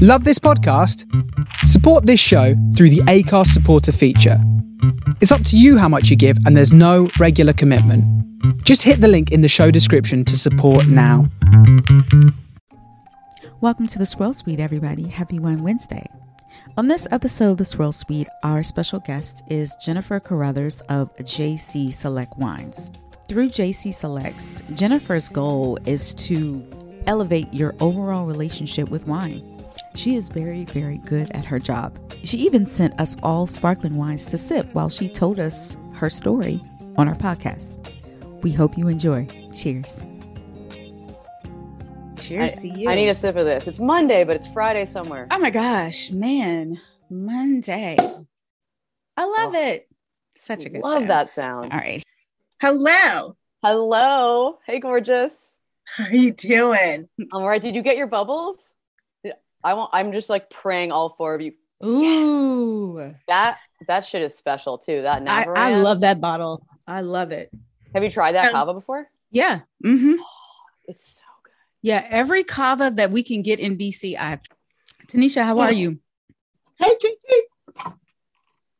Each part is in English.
Love this podcast? Support this show through the Acast supporter feature. It's up to you how much you give, and there's no regular commitment. Just hit the link in the show description to support now. Welcome to the Swirl Suite, everybody. Happy Wine Wednesday. On this episode of the Swirl Suite, our special guest is Jennifer Carruthers of JC Select Wines. Through JC Selects, Jennifer's goal is to elevate your overall relationship with wine. She is very, very good at her job. She even sent us all sparkling wines to sip while she told us her story on our podcast. We hope you enjoy. Cheers. Cheers I, to you. I need a sip of this. It's Monday, but it's Friday somewhere. Oh my gosh, man. Monday. I love Oh. it. Such a good sound. Love sound. that sound. All right. Hello. Hello. Hey, gorgeous. How are you doing? I'm all right. Did you get your bubbles? Did- I want. I'm just like praying all four of you. Ooh. That that shit is special too. That I, Naveran. I love that bottle. I love it. Have you tried that Um, cava before? Yeah. Mm-hmm. It's so good. Yeah. Every cava that we can get in DC, I have Tanisha, how are you? Hey, Kiki.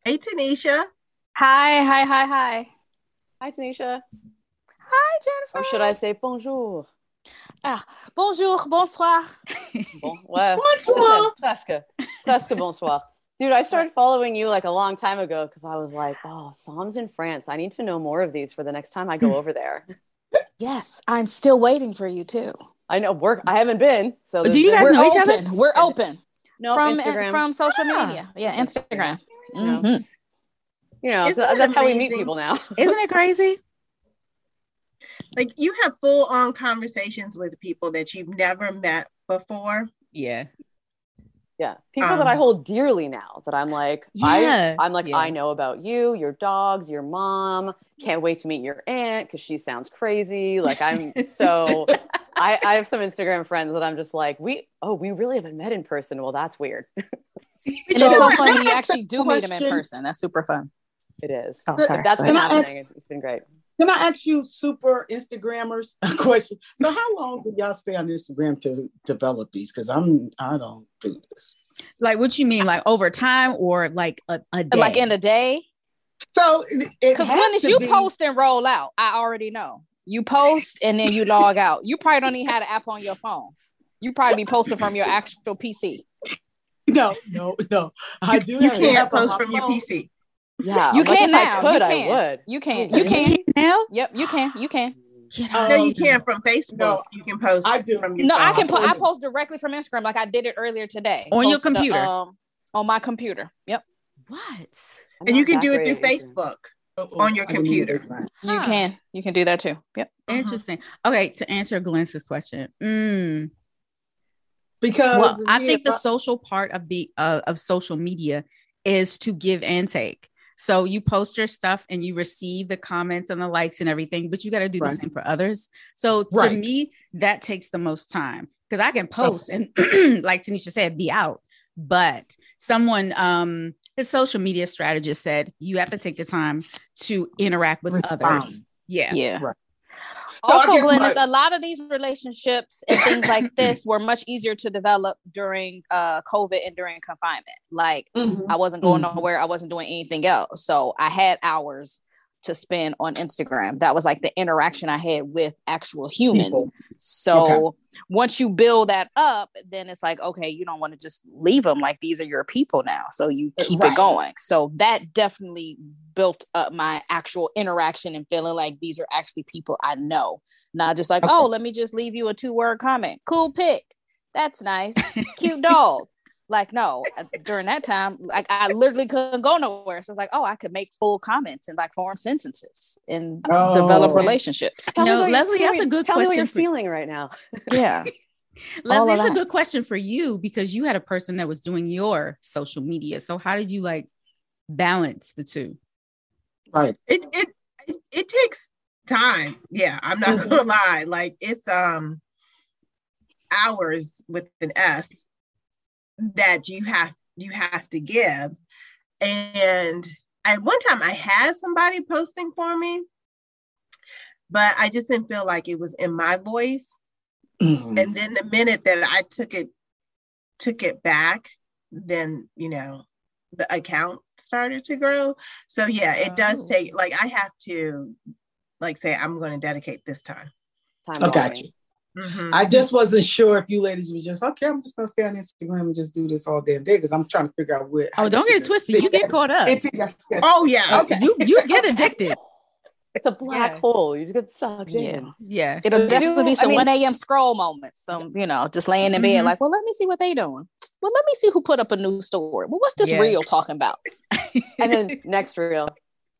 Hey, Tanisha. Hi, hi, hi, hi. Hi, Tanisha. Hi, Jennifer. Or should I say bonjour? Bonjour, bonsoir. Bon, ouais. Bonjour. Presque. Presque bonsoir. Dude, I started following you like a long time ago because I was like, oh, Psalms in France. I need to know more of these for the next time I go over there. Yes, I'm still waiting for you too. I know work. I haven't been. So Do you guys We're know each other? We're open no from Instagram? from social Ah. media. Yeah, Instagram. You know, Mhm. you know so it that's how we meet people now. Isn't it crazy? Like you have full on conversations with people that you've never met before. Yeah. Yeah, people that I Um, hold dearly now. That I'm like, Yeah, I, I'm like, yeah. I know about you, your dogs, your mom. Can't wait to meet your aunt because she sounds crazy. Like I'm so. I, I have some Instagram friends that I'm just like, we oh, we really haven't met in person. Well, that's weird. And it's so what? funny you actually do meet them in person. That's super fun. It is. Oh, But sorry. That's Go been ahead. Can happening. It's been great. Can I ask you, super Instagrammers, a question? So, how long do y'all stay on Instagram to develop these? Because I'm, I don't do this. Like what you mean? Like over time or like a, a day? Like in a day, So, it, it because has when is you be- post and roll out, I already know. You post and then you log out. You probably don't even have an app on your phone. You probably be posting from your actual PC. No, no, no. I do. You have can't post my from your phone. PC. Yeah, You like, can if now. I could, you I can. would. You can. Oh, You really? can. now? Yep, you can. You can. Get Oh. No, you can't from Facebook. No, you can post I do. from your No, I can. Po- I post directly from Instagram, like I did it earlier today. On your Posted a, computer? um, on my computer. Yep, What? And you can do it through. Facebook. Uh-oh, on your I didn't need computer. you Huh. can. You can do that too. Yep. Interesting. Okay, to answer Glynis's question, mm, Because well, I think the social part of the uh, of social media is to give and take. So you post your stuff and you receive the comments and the likes and everything, but you got to do the same for others. So to me, that takes the most time because I can post and, like Tanisha said, be out. But someone, um, his social media strategist said you have to take the time to interact with Respond. others. Yeah. Yeah. Right. Also, guess Glenn, my- is a lot of these relationships and things like this were much easier to develop during uh, COVID and during confinement. Like Mhm. I wasn't going Mhm. nowhere. I wasn't doing anything else. So I had hours to spend on Instagram. That was like the interaction I had with actual humans. People. So Okay. once you build that up, then it's like, okay, you don't want to just leave them. Like these are your people now. So you uh, keep Right. it going. So that definitely built up my actual interaction and feeling like these are actually people I know. Not just like, Okay. oh, let me just leave you a two word comment. Cool pic. That's nice. Cute dog. Like, no, during that time, like I literally couldn't go nowhere. So it's like, oh, I could make full comments and like form sentences and develop Oh. relationships. Tell No, what Leslie, that's a feeling- good Tell me what question you're for- feeling right now. Yeah. Leslie, of it's a good question for you because you had a person that was doing your social media. So how did you like balance the two? Right. It it it, it takes time. Yeah, I'm not Mhm. gonna lie. Like it's um hours with an S that you have you have to give. And at one time I had somebody posting for me, but I just didn't feel like it was in my voice. Mhm. And then the minute that I took it took it back, then you know the account started to grow. So yeah, it does Oh. take like I have to like say I'm going to dedicate this time. Time I got you. Mhm. I just wasn't sure if you ladies were just okay. I'm just gonna stay on Instagram and just do this all damn day because I'm trying to figure out where. Oh, don't get it twisted. You get caught up. oh yeah. Okay. You you get addicted. It's a black Yeah. hole. You just get sucked Yeah. in. Yeah. It'll definitely be I some mean- 1 a.m. scroll moments. Some, you know, just laying in bed, Mhm. like, well, let me see what they doing. Well, let me see who put up a new story. Well, what's this Yeah. reel talking about? And then next reel,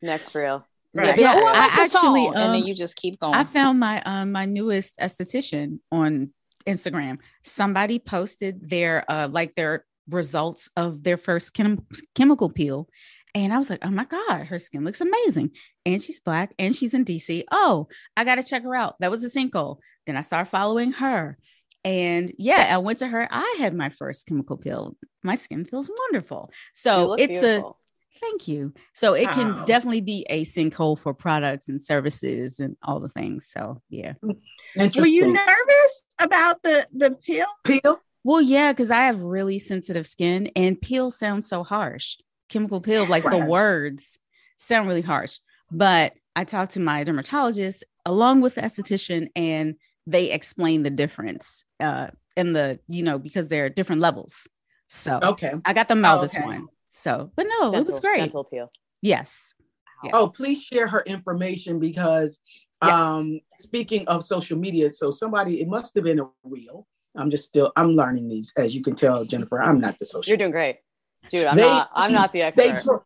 next reel. Right. next Yeah, oh, I reel. like I this actually, song. and then um, you just keep going. I found my um my newest esthetician on Instagram. Somebody posted their uh like their results of their first chem- chemical peel. And I was like, oh my God, her skin looks amazing. And she's black and she's in DC. Oh, I gotta check her out. That was a sinkhole. Then I started following her. And yeah, I went to her. I had my first chemical peel. My skin feels wonderful. So look it's a beautiful. Thank you. So it can Wow. definitely be a sinkhole for products and services and all the things. So yeah. Were you nervous about the the pill? Peel? Well, yeah, because I have really sensitive skin and peel sounds so harsh. Chemical peel, like the words sound really harsh. But I talked to my dermatologist along with the esthetician, and they explain the difference uh in the, you know, because there are different levels. So Okay. I got the mildest okay. one. So, but no, it was great. Dental peel. Yes. Yeah. Oh, please share her information because Yes. um speaking of social media, so somebody it must have been a reel. I'm just still I'm learning these. As you can tell, Jennifer, I'm not the social. You're doing great, dude. I'm They- not. I'm not the they expert. draw,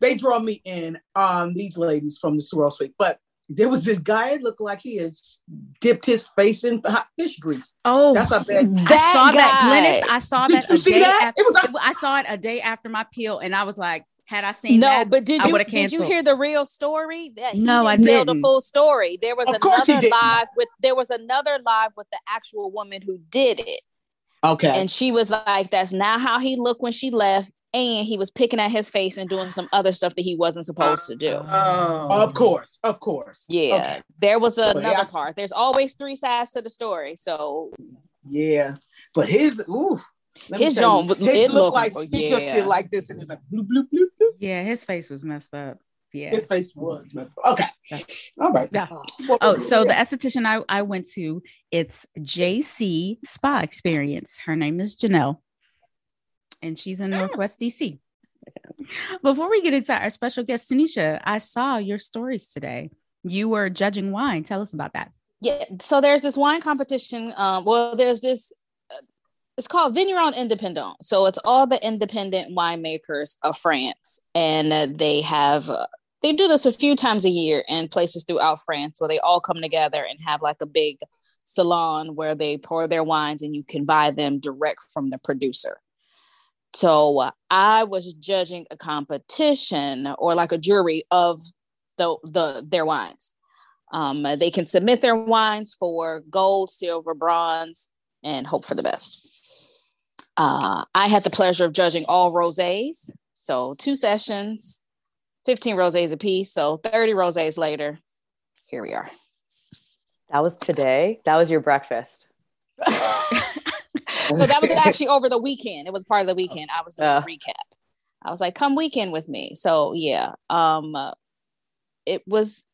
they draw me in um these ladies from the Swirl Suite. But there was this guy it looked like he has dipped his face in hot fish grease. Oh, That's how bad. I That saw that, guy. Glynis. I saw Did that you a see day that? after. It was like- I saw it a day after my peel, and I was like, had I seen no, that, but did I you would've did you hear the real story? That he No, I didn't tell the didn't. full story. There was Of course he another didn't. live with there was another live with the actual woman who did it, Okay. and she was like, "That's not how he looked when she left." And he was picking at his face and doing some other stuff that he wasn't supposed to do. Oh, of course, of course. Yeah, Okay. there was another yeah. part. There's always three sides to the story. So Yeah. But his ooh. His tell you, it looked looked- like he just did like this and it's like bloop bloop bloop bloop. yeah, his face was messed up. Yeah. His face was messed up. Okay. All right. Yeah. Oh, Oh, so the esthetician I, I went to, it's JC Spa Experience. Her name is Janelle, and she's in Northwest DC. Before we get into our special guest, Tanisha, I saw your stories today. You were judging wine. Tell us about that. yeah, so there's this wine competition. Um, well, there's this. uh, It's called Vignerons Indépendants. So it's all the independent winemakers of France, and uh, they have uh, they do this a few times a year in places throughout France where they all come together and have like a big salon where they pour their wines and you can buy them direct from the producer. So I was judging a competition or like a jury of the the their wines. Um, they can submit their wines for gold, silver, bronze, and hope for the best. Uh, I had the pleasure of judging all rosés, so two sessions, fifteen rosés apiece. So thirty rosés later, here we are. that was today. That was your breakfast. so that was actually over the weekend. It was part of the weekend. I was doing Uh. a recap. I was like, "Come weekend with me." So yeah, um, it was.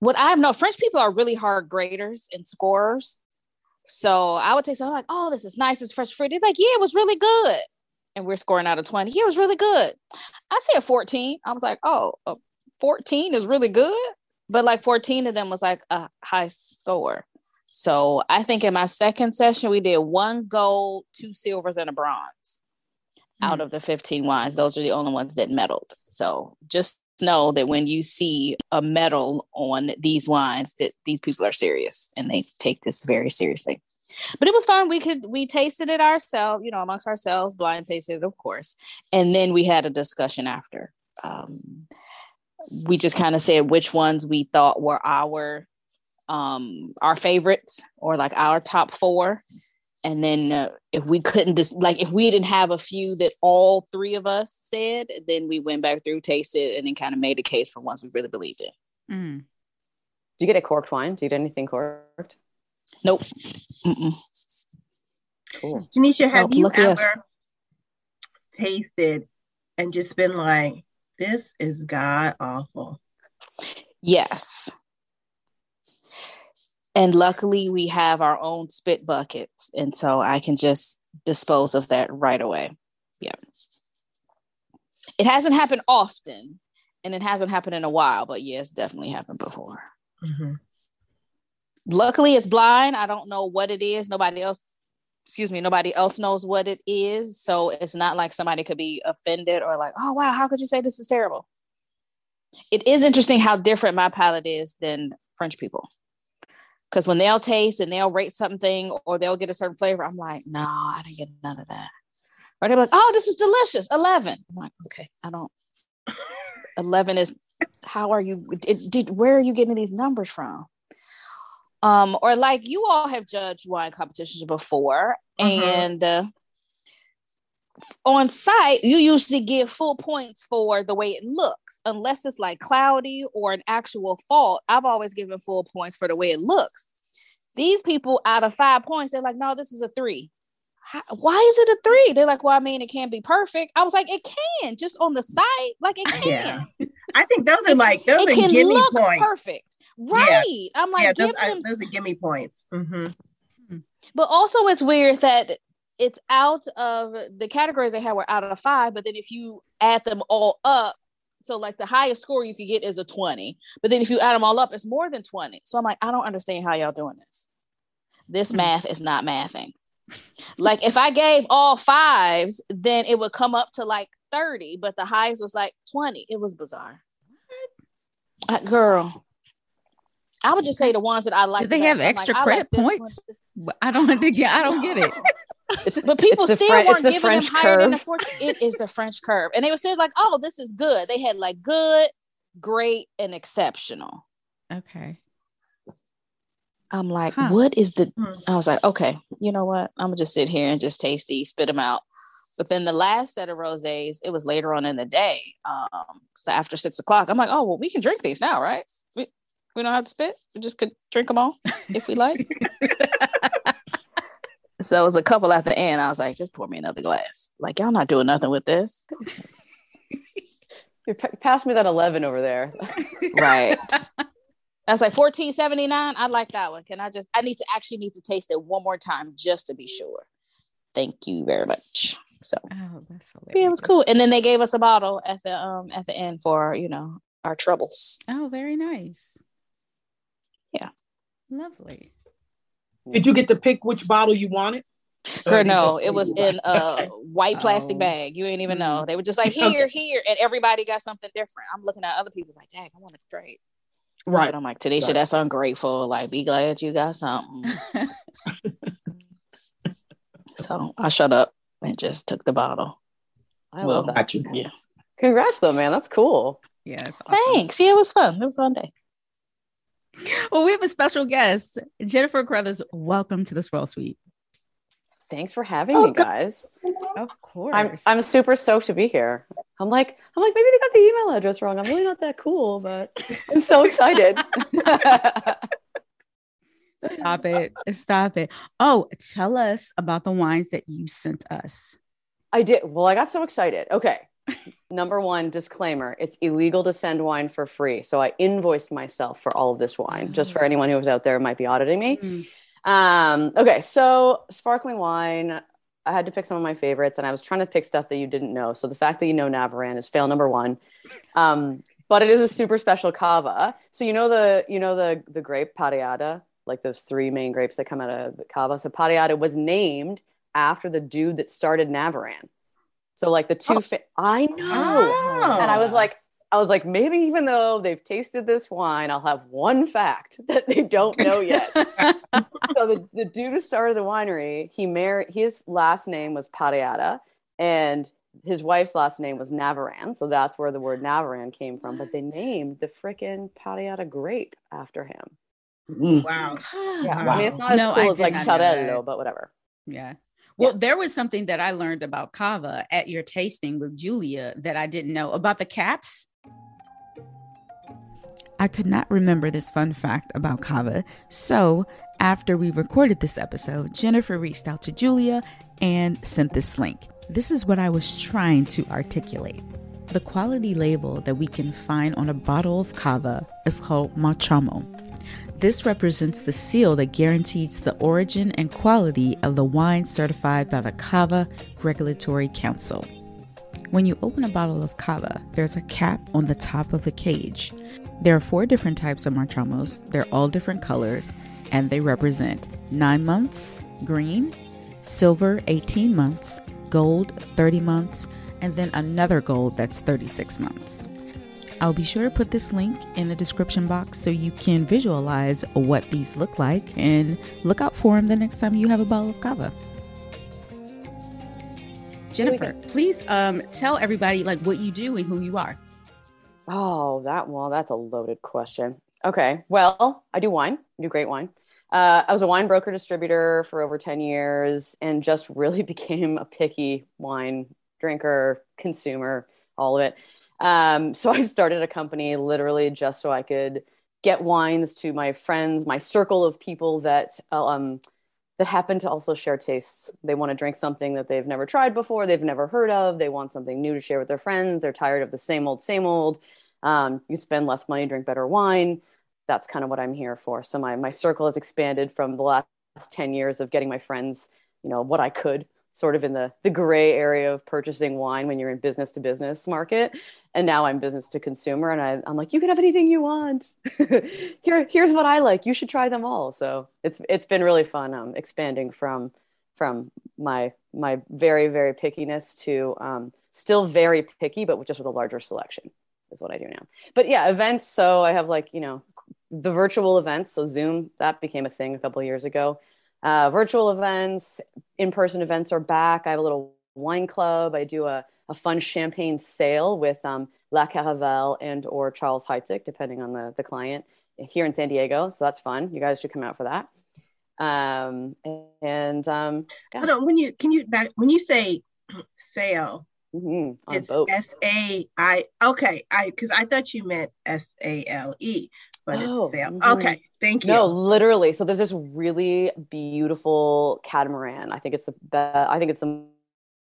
What I have no French people are really hard graders and scorers. So I would say something like, "Oh, this is nice. It's fresh fruit." They're like, "Yeah, it was really good," and we're scoring out of twenty. Yeah, it was really good. I'd say a fourteen. I was like, "Oh, a fourteen is really good," but like fourteen of them was like a high score. So I think in my second session, we did one gold, two silvers, and a bronze out of the 15 wines. Those are the only ones that medaled. So just know that when you see a medal on these wines, that these people are serious and they take this very seriously. But it was fun. We could we tasted it ourselves, you know, amongst ourselves, blind tasted it, of course. And then we had a discussion after. Um, we just kind of said which ones we thought were our um our favorites or like our top four and then uh, if we couldn't just like if we didn't have a few that all three of us said then we went back through tasted and then kind of made a case for ones we really believed in Mm. Did you get a corked wine? Did you get anything corked? nope Mm-mm. Cool. Tanisha, have Oh, you look at us. ever tasted and just been like, this is god awful? Yes. And luckily, we have our own spit buckets. And so I can just dispose of that right away. Yeah. It hasn't happened often and it hasn't happened in a while, but yes, definitely happened before. Mhm. Luckily, it's blind. I don't know what it is. Nobody else, excuse me, nobody else knows what it is. So it's not like somebody could be offended or like, oh, wow, how could you say this is terrible? It is interesting how different my palate is than French people. Because when they'll taste and they'll rate something or they'll get a certain flavor, I'm like, no, I didn't get none of that. Or they're like, oh, this is delicious. 11. I'm like, okay, I don't. 11 is, how are you, did, did, where are you getting these numbers from? Um, or like you all have judged wine competitions before, Mhm. and uh, on site, you usually give full points for the way it looks, unless it's like cloudy or an actual fault. I've always given full points for the way it looks. These people, out of five points, they're like, no, this is a three. How, why is it a three? They're like, well, I mean, it can't be perfect. I was like, it can, just on the site, like it can. Yeah. I think those are like those it are can gimme look points. perfect, right? I'm like, yeah, give those, I, those are gimme points. hmm But also, it's weird that it's out of the categories they had were out of five, but then if you add them all up, so like the highest score you could get is a 20, but then if you add them all up, it's more than 20. So I'm like, I don't understand how y'all doing this. This Hmm. math is not mathing. Like if I gave all fives, then it would come up to like 30, but the highest was like 20. It was bizarre. Uh, girl. I would just say the ones that I like. Do they have extra like, credit like points? I don't think I don't get it. It's, But people still weren't giving French them higher than a curve. 14. It is the French curve. And they were still like, oh, this is good. They had like good, great, and exceptional. Okay. I'm like, Huh. what is the Hmm. I was like, okay, you know what? I'm gonna just sit here and just taste these, spit them out. But then the last set of rosés, it was later on in the day. Um, so after six o'clock, I'm like, oh well, we can drink these now, right? We we don't have to spit. We just could drink them all if we like. so it was a couple at the end. I was like, just pour me another glass. Like y'all not doing nothing with this, You pa- pass me that 11 over there. right? I was like fourteen seventy nine. I like that one. Can I just? I need to actually need to taste it one more time just to be sure. Thank you very much. So Oh, that's hilarious. yeah, it was cool. And then they gave us a bottle at the um at the end for you know our troubles. oh, very nice. Yeah. Lovely. Did you get to pick which bottle you wanted? Or Girl, no, it was in a white plastic Oh. bag. You ain't even know. Mm. They were just like Okay. here, here, and everybody got something different. I'm looking at other people's like, dang, I want to trade. Right. But I'm like, Tanisha, Right. that's ungrateful. Like, be glad you got something. so I shut up and just took the bottle. I Well, love that. Got you. Yeah. Congrats, though, man. That's cool. yes. awesome. Thanks. Yeah, it was fun. It was a fun day. Well, we have a special guest, Jennifer Crothers. Welcome to the Swirl Suite. Thanks for having Oh, me, guys. Of course. I'm I'm super stoked to be here. I'm like I'm like maybe they got the email address wrong. I'm really not that cool, but I'm so excited. Stop it. Stop it. Oh, tell us about the wines that you sent us. I did. Well, I got so excited. Okay. Number one disclaimer it's illegal to send wine for free. So I invoiced myself for all of this wine, just for Oh. anyone who was out there might be auditing me. Mm. Um, okay. So sparkling wine, I had to pick some of my favorites and I was trying to pick stuff that you didn't know. So the fact that you know Naveran is fail number one. Um, but it is a super special cava. So you know the you know the the grape Parellada, like those three main grapes that come out of the cava. So Parellada was named after the dude that started Naveran. So like the two, fa- I know, Oh. and I was like, I was like, maybe even though they've tasted this wine, I'll have one fact that they don't know yet. so the, the dude who started the winery, he married his last name was Parellada, and his wife's last name was Naveran. So that's where the word Naveran came from. But they named the frickin' Parellada grape after him. Mm. Wow. Yeah, Wow. I mean it's not as No, I cool as did like not know Xarello, that. but whatever. Yeah. Well, there was something that I learned about cava at your tasting with Julia that I didn't know about the caps. I could not remember this fun fact about cava. So, after we recorded this episode, Jennifer reached out to Julia and sent this link. This is what I was trying to articulate. The quality label that we can find on a bottle of cava is called Marchamo. This represents the seal that guarantees the origin and quality of the wine certified by the Cava Regulatory Council. When you open a bottle of cava, there's a cap on the top of the cage. There are four different types of marchamos. They're all different colors and they represent 9 months, green, silver 18 months, gold 30 months, and then another gold that's 36 months. I'll be sure to put this link in the description box so you can visualize what these look like and look out for them the next time you have a bottle of cava. Jennifer, please um, tell everybody like what you do and who you are. Oh, that well, that's a loaded question. Okay, well, I do wine. I do great wine. Uh, I was a wine broker distributor for over 10 years and just really became a picky wine drinker, consumer, all of it. Um, so I started a company literally just so I could get wines to my friends, my circle of people that um, that happen to also share tastes. They want to drink something that they've never tried before, they've never heard of. They want something new to share with their friends. They're tired of the same old, same old. Um, you spend less money, drink better wine. That's kind of what I'm here for. So my my circle has expanded from the last 10 years of getting my friends, you know, what I could sort of in the the gray area of purchasing wine when you're in business to business market. And now i'm business to consumer and I, i'm like you can have anything you want. Here here's what i like. You should try them all. So it's it's been really fun um, expanding from from my my very very pickiness to um, still very picky but just with a larger selection is what i do now. But yeah events. So i have like you know the virtual events. So zoom that became a thing a couple years ago uh, virtual events, in person events are back. I have a little wine club. I do a, a fun champagne sale with um, La Caravelle and or Charles Heidsieck, depending on the, the client here in San Diego. So that's fun. You guys should come out for that. Um, and um, yeah. hold on, when you can you back when you say sale, mm-hmm, it's S A I. Okay, I because I thought you meant S A L E, but oh, it's. Mm-hmm. Okay, thank you. No, literally. So there's this really beautiful catamaran. I think it's the best. I think it's the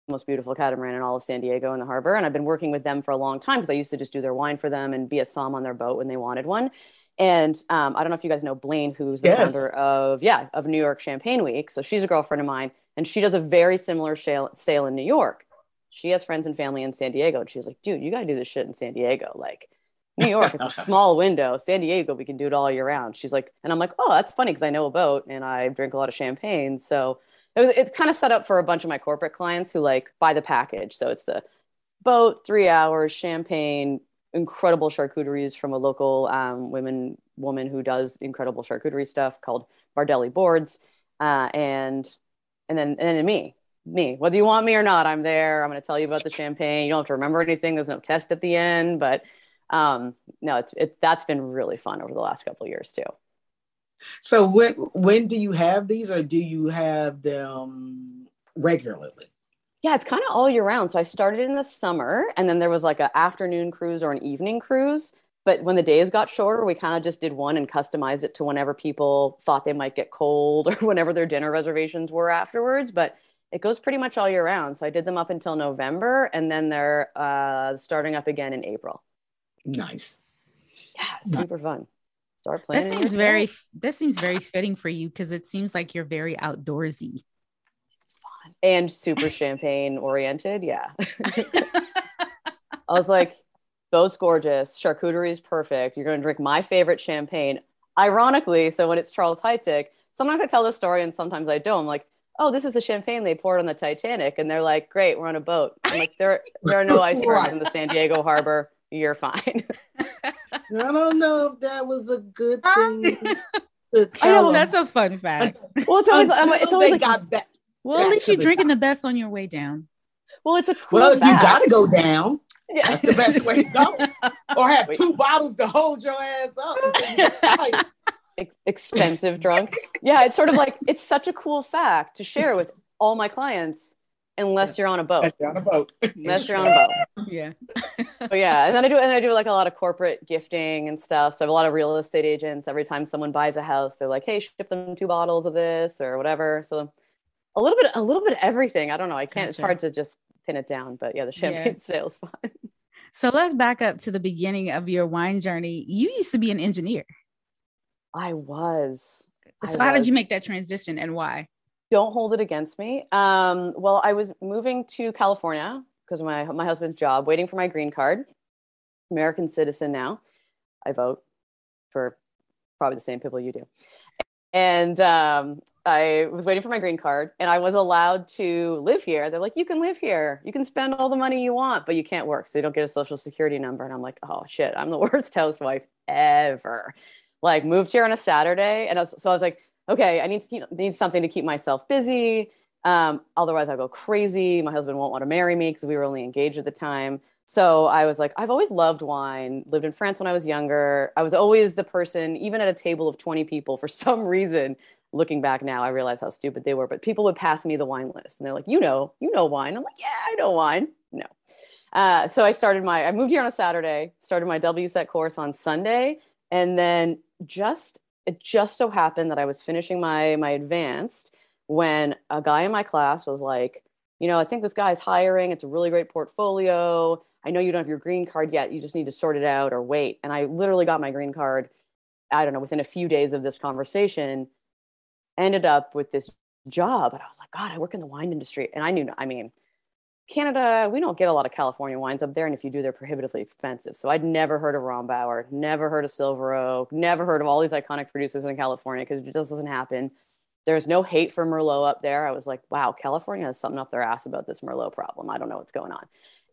most beautiful catamaran in all of San Diego in the harbor. And I've been working with them for a long time because I used to just do their wine for them and be a som on their boat when they wanted one. And um, I don't know if you guys know Blaine, who's the yes. founder of yeah of New York Champagne Week. So she's a girlfriend of mine, and she does a very similar sale, sale in New York. She has friends and family in San Diego, and she's like, "Dude, you got to do this shit in San Diego. Like, New York, it's a small window. San Diego, we can do it all year round. She's like, and I'm like, oh, that's funny because I know a boat and I drink a lot of champagne. So it was, it's kind of set up for a bunch of my corporate clients who like buy the package. So it's the boat, three hours, champagne, incredible charcuteries from a local um, women woman who does incredible charcuterie stuff called Bardelli Boards, uh, and and then and then me, me. Whether you want me or not, I'm there. I'm going to tell you about the champagne. You don't have to remember anything. There's no test at the end, but um, no, it's it, that's been really fun over the last couple years too. So when when do you have these, or do you have them regularly? Yeah, it's kind of all year round. So I started in the summer, and then there was like an afternoon cruise or an evening cruise. But when the days got shorter, we kind of just did one and customized it to whenever people thought they might get cold or whenever their dinner reservations were afterwards. But it goes pretty much all year round. So I did them up until November, and then they're uh, starting up again in April. Nice. Yeah, super fun. Start playing. That seems very that seems very fitting for you because it seems like you're very outdoorsy. And super champagne oriented. Yeah. I was like, boat's gorgeous. Charcuterie is perfect. You're going to drink my favorite champagne. Ironically, so when it's Charles Heidsieck, sometimes I tell this story and sometimes I don't. I'm like, oh, this is the champagne they poured on the Titanic. And they're like, great, we're on a boat. I'm like, there, there are no icebergs in the San Diego harbor you're fine. I don't know if that was a good thing. I know that's a fun fact. well, it's always, it's always like, got back, well, at least you're drinking the best on your way down. Well, it's a cool well. If fact. you got to go down, yeah. that's the best way to go. or have Wait. two bottles to hold your ass up. Ex- expensive drunk. Yeah, it's sort of like it's such a cool fact to share with all my clients unless you're on a boat. That's down a boat. Unless you're on a boat. Yeah. But yeah, and then I do and I do like a lot of corporate gifting and stuff. So I have a lot of real estate agents. Every time someone buys a house, they're like, "Hey, ship them two bottles of this or whatever." So a little bit, a little bit of everything. I don't know. I can't. It's hard to just pin it down. But yeah, the champagne Yeah. sales fun. So let's back up to the beginning of your wine journey. You used to be an engineer. I was. I So how did you make that transition and why? Don't hold it against me. Um, well, I was moving to California because of my my husband's job, waiting for my green card. American citizen now. I vote for probably the same people you do. And um, I was waiting for my green card, and I was allowed to live here. They're like, "You can live here. You can spend all the money you want, but you can't work, so you don't get a social security number." And I'm like, "Oh shit! I'm the worst housewife ever." Like, moved here on a Saturday, and I was, so I was like, okay, I need to keep, need something to keep myself busy. Um, otherwise, I'll go crazy. My husband won't want to marry me because we were only engaged at the time. So I was like, I've always loved wine. Lived in France when I was younger. I was always the person, even at a table of 20 people, for some reason. Looking back now, I realize how stupid they were. But people would pass me the wine list, and they're like, "You know, you know wine." I'm like, "Yeah, I know wine." No. Uh, so I started my. I moved here on a Saturday. Started my WSET course on Sunday, and then just it just so happened that I was finishing my my advanced when a guy in my class was like, you know, I think this guy's hiring. It's a really great portfolio. I know you don't have your green card yet. You just need to sort it out or wait. And I literally got my green card, I don't know, within a few days of this conversation, ended up with this job. And I was like, God, I work in the wine industry. And I knew, I mean, Canada, we don't get a lot of California wines up there. And if you do, they're prohibitively expensive. So I'd never heard of Rombauer, never heard of Silver Oak, never heard of all these iconic producers in California because it just doesn't happen. There's no hate for Merlot up there. I was like, wow, California has something up their ass about this Merlot problem. I don't know what's going on.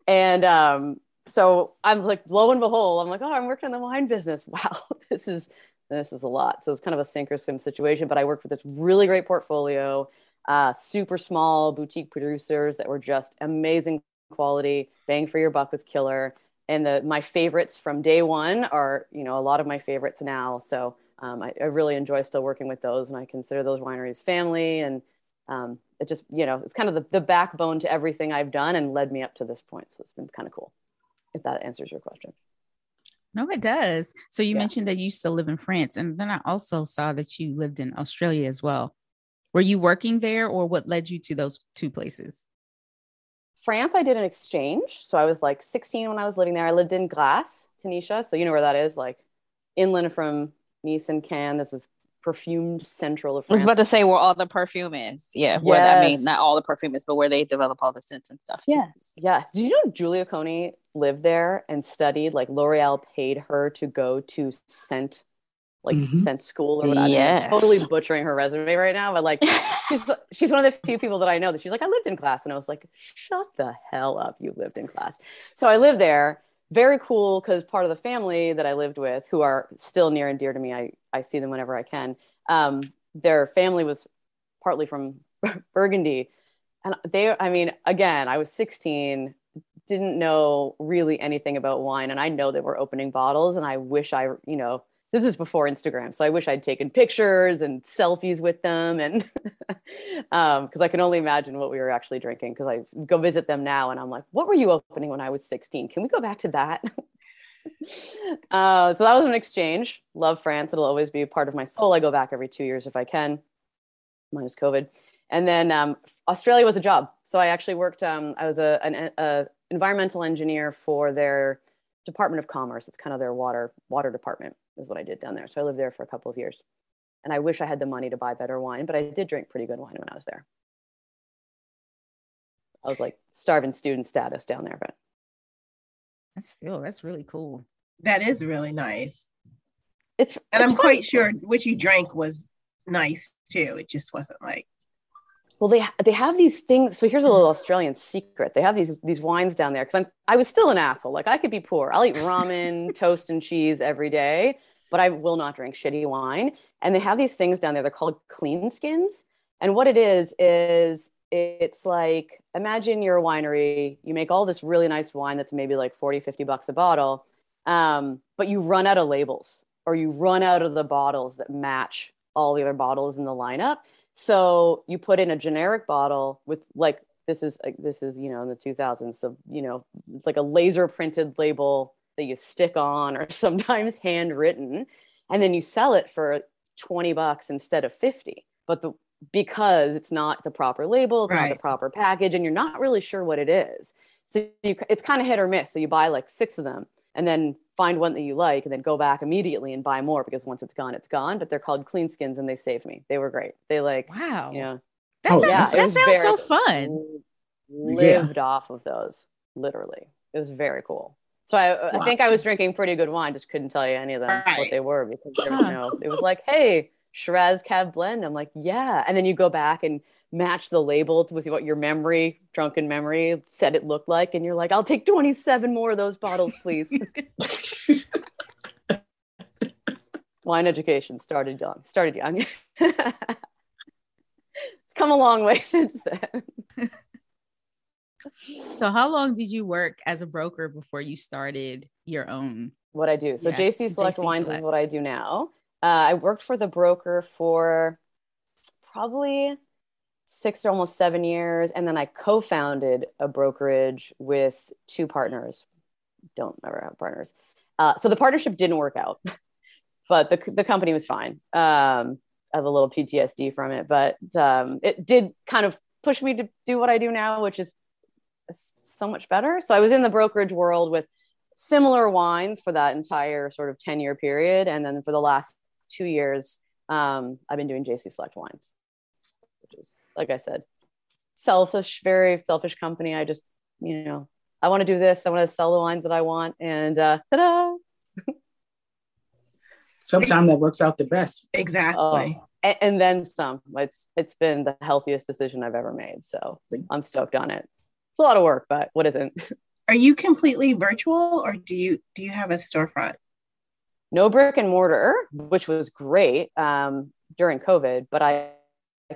And um, so I'm like, lo and behold, I'm like, oh, I'm working in the wine business. Wow, this is this is a lot. So it's kind of a sink or swim situation. But I worked with this really great portfolio, uh, super small boutique producers that were just amazing quality. Bang for your buck was killer. And the my favorites from day one are, you know, a lot of my favorites now. So um, I, I really enjoy still working with those, and I consider those wineries family. And um, it just, you know, it's kind of the, the backbone to everything I've done and led me up to this point. So it's been kind of cool. If that answers your question. No, it does. So you Yeah. mentioned that you used to live in France, and then I also saw that you lived in Australia as well. Were you working there, or what led you to those two places? France, I did an exchange. So I was like 16 when I was living there. I lived in Grasse, Tanisha. So you know where that is, like inland from Nice and Cannes. This is perfumed central of I was about to say where all the perfume is. Yeah, where I Yes. mean, not all the perfume is, but where they develop all the scents and stuff. Yes. Yes. Did you know Julia Coney lived there and studied? Like L'Oreal paid her to go to scent, like Mhm. scent school or whatever. I'm totally butchering her resume right now, but like she's she's one of the few people that I know that she's like, I lived in Grasse. And I was like, shut the hell up. You lived in Grasse. So I lived there. Very cool because part of the family that I lived with, who are still near and dear to me, I, I see them whenever I can. Um, their family was partly from Burgundy. And they, I mean, again, I was 16, didn't know really anything about wine. And I know they were opening bottles. And I wish I, you know, this is before Instagram. So I wish I'd taken pictures and selfies with them. And um, because I can only imagine what we were actually drinking. Because I go visit them now and I'm like, what were you opening when I was 16? Can we go back to that? uh, so that was an exchange. Love France. It'll always be a part of my soul. I go back every two years if I can, minus COVID. And then um, Australia was a job. So I actually worked, um, I was a, an a environmental engineer for their Department of Commerce. It's kind of their water water department is what I did down there. So I lived there for a couple of years. And I wish I had the money to buy better wine, but I did drink pretty good wine when I was there. I was like starving student status down there, but That's still that's really cool. That is really nice. it's And it's I'm fun. quite sure what you drank was nice too. It just wasn't like Well, they they have these things. So here's a little Australian secret. They have these these wines down there because I'm I was still an asshole. Like I could be poor. I'll eat ramen, toast, and cheese every day, but I will not drink shitty wine. And they have these things down there. They're called clean skins. And what it is is it's like imagine you're a winery. You make all this really nice wine that's maybe like 40, 50 bucks a bottle, um, but you run out of labels or you run out of the bottles that match all the other bottles in the lineup. So you put in a generic bottle with like this is like this is you know in the 2000s so you know it's like a laser printed label that you stick on or sometimes handwritten and then you sell it for 20 bucks instead of 50 but the because it's not the proper label it's not the proper package and you're not really sure what it is. So you, it's kind of hit or miss. So you buy like six of them and then find one that you like and then go back immediately and buy more because once it's gone it's gone. But they're called clean skins and they saved me. They were great. They like Wow. you know That Oh, sounds, yeah, that sounds very- so fun. lived off of those literally. It was very cool. So I, I think i was drinking pretty good wine just couldn't tell you any of them what they were because there was no it was like hey shiraz cab blend. I'm like yeah. And then you go back and match the label with what your memory drunken memory said it looked like and you're like i'll take 27 more of those bottles please wine education started young started young come a long way since then So, how long did you work as a broker before you started your own? what I do. So Yeah, JC Select JC Wines Select. is what I do now. Uh, I worked for the broker for probably six or almost seven years, and then I co-founded a brokerage with two partners. Don't ever have partners. Uh, so the partnership didn't work out, but the the company was fine. Um, I have a little PTSD from it, but um, it did kind of push me to do what I do now, which is so much better. So I was in the brokerage world with similar wines for that entire sort of 10 year period. And then for the last two years, um, I've been doing JC Select Wines, which is, like I said, selfish, very selfish company. I just, you know, I want to do this. I want to sell the wines that I want. And uh, ta-da! Sometimes that works out the best. Exactly. Oh, and, and then some. It's it's been the healthiest decision I've ever made. So I'm stoked on it. It's a lot of work, but what isn't? Are you completely virtual or do you do you have a storefront? no brick and mortar, which was great um, during COVID, but I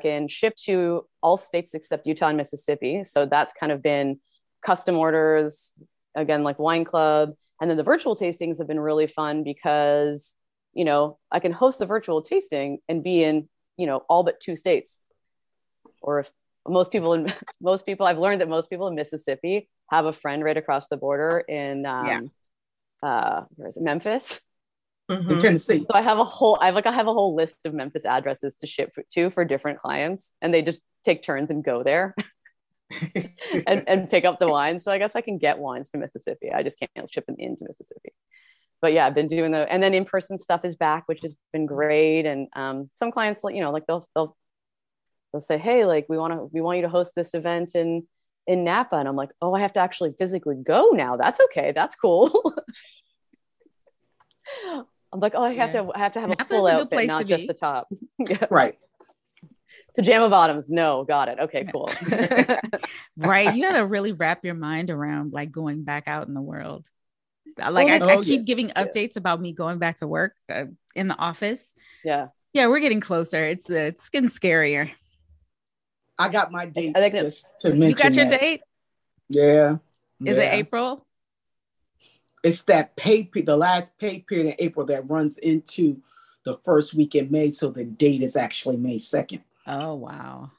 can ship to all states except Utah and Mississippi. So that's kind of been custom orders, again, like Wine Club. And then the virtual tastings have been really fun because, you know, I can host the virtual tasting and be in, you know, all but two states. Or if most people in most people, I've learned that most people in Mississippi have a friend right across the border in um, Yeah. uh, where is it? Memphis. In Mhm. Tennessee. So I have a whole, I have like, I have a whole list of Memphis addresses to ship to for different clients, and they just take turns and go there and, and pick up the wines. So I guess I can get wines to Mississippi. I just can't ship them into Mississippi. But yeah, I've been doing the, and then in person stuff is back, which has been great. And um, some clients, like you know, like they'll they'll they'll say, hey, like we want to, we want you to host this event in in Napa, and I'm like, oh, I have to actually physically go now. That's okay. That's cool. I'm like, oh, I have Yeah. to, I have to have Napa's a full a outfit, place not just be. the top. Right. Pajama bottoms. No, got it. Okay, cool. Right. You got to really wrap your mind around like going back out in the world. Like, I, Oh, I yeah. keep giving Yeah. updates about me going back to work uh, in the office. yeah. Yeah, we're getting closer. It's uh, it's getting scarier. I got my date I think it- just to mention. You got your that. date? Yeah. Is Yeah. it April? It's that pay pe- the last pay period in April that runs into the first week in May. So the date is actually May 2nd. Oh wow.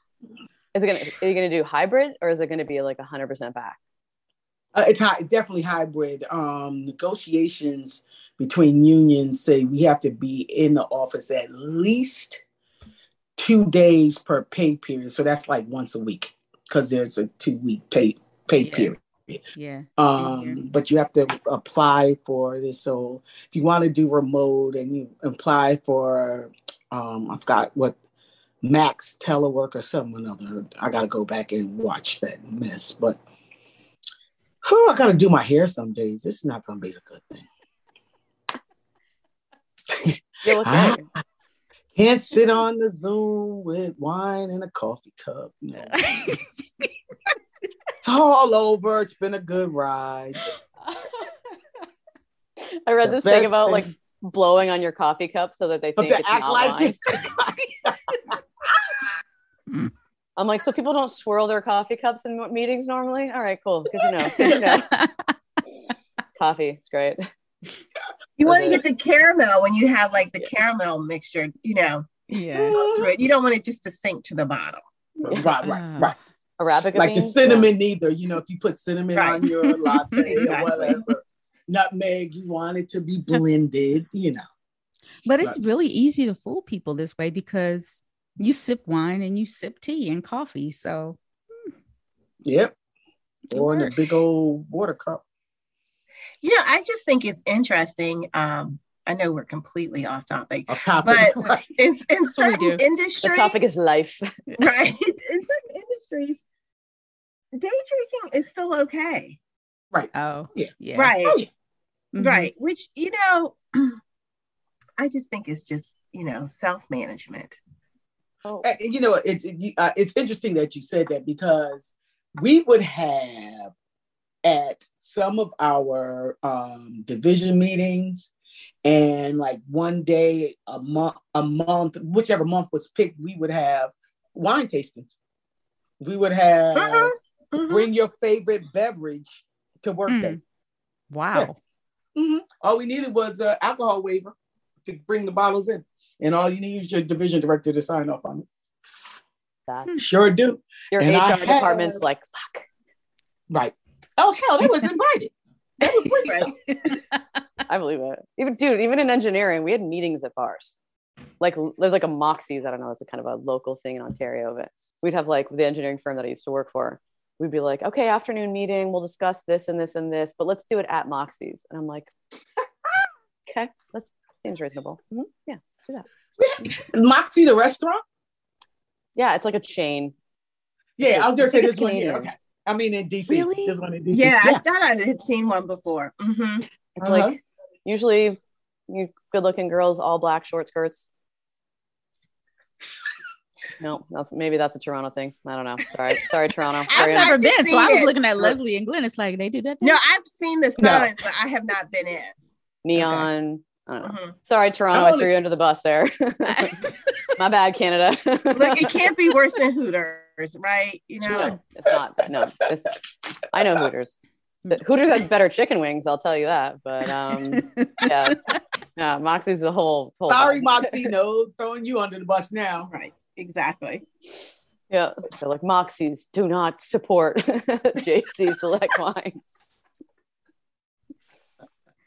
Is it gonna? Are you gonna do hybrid or is it gonna be like hundred percent back? Uh, it's high, definitely hybrid. Um, negotiations between unions say we have to be in the office at least two days per pay period. So that's like once a week because there's a two week pay pay Yeah. period. Yeah. Um, but you have to apply for this. So if you want to do remote and you apply for, um, I forgot what Max telework or something or another. I got to go back and watch that mess. But whew, I got to do my hair some days. This is not going to be a good thing. Ah. Can't sit on the Zoom with wine and a coffee cup. No. it's all over. It's been a good ride. I read The this thing about thing- like blowing on your coffee cup so that they think to it's act not like wine. it. I'm like, so people don't swirl their coffee cups in meetings normally. All right, cool. Good to know. Good to know. Coffee, it's great. You want to get the caramel when you have like the caramel mixture, you know, yeah. through it. You don't want it just to sink to the bottom. right, right, Ah. right. Arabica like the beans? cinnamon either. You know, if you put cinnamon Right. on your latte or whatever, nutmeg, you want it to be blended. You know, But it's really easy to fool people this way because you sip wine and you sip tea and coffee. So yep. It Or in a big old water cup. You know, I just think it's interesting. Um, I know we're completely off topic. Off topic, But- right? In, in certain do. The industries, topic is life. right? In certain industries, day drinking is still okay, Right. oh Yeah. yeah. right? Oh, yeah. Mhm. Right. Which, you know, I just think it's just, you know, self management. Oh, Uh, you know, it, it, uh, it's interesting that you said that because we would have at some of our um, division meetings and like one day a month, a month, whichever month was picked, we would have wine tastings. We would have Mhm, mhm. bring your favorite beverage to work Mm. day. Wow. Mhm. All we needed was an alcohol waiver to bring the bottles in, and all you need is your division director to sign off on it. that's Sure do. your And I HR department's have- like, fuck. Right. Oh hell, they was invited. They was bringing Right. I believe it. Even dude, even in engineering, we had meetings at bars. Like there's like a Moxie's. I don't know. It's a kind of a local thing in Ontario. But we'd have like the engineering firm that I used to work for. We'd be like, okay, afternoon meeting. We'll discuss this and this and this, but let's do it at Moxie's. And I'm like, okay, that seems reasonable. Mhm, Yeah, do that. Moxie, the restaurant. Yeah, it's like a chain. Yeah, I'll gonna say think this one here. Okay. I mean in DC. Really? This one in DC. Yeah, I thought I had seen one before. hmm Uh-huh. like usually you good looking girls, all black short skirts. No, that's, maybe that's a Toronto thing. I don't know. Sorry, sorry, Toronto. I've Sorry, not Never been. So I was it. looking at Leslie and Glenn. It's like they do that. No. I've seen the No. but I have not been in. neon. I don't know. Mhm. Sorry, Toronto. I'm I threw you under the bus there. My bad, Canada. Look, it can't be worse than Hooters, right? You know, No, it's not. No, it's, I know Hooters. But Hooters has better chicken wings. I'll tell you that. But um, yeah, yeah, Moxie's the whole. whole Sorry, vibe. Moxie. No, throwing you under the bus now. right? Exactly. Yeah, they're like Moxie's do not support JC Select Wines.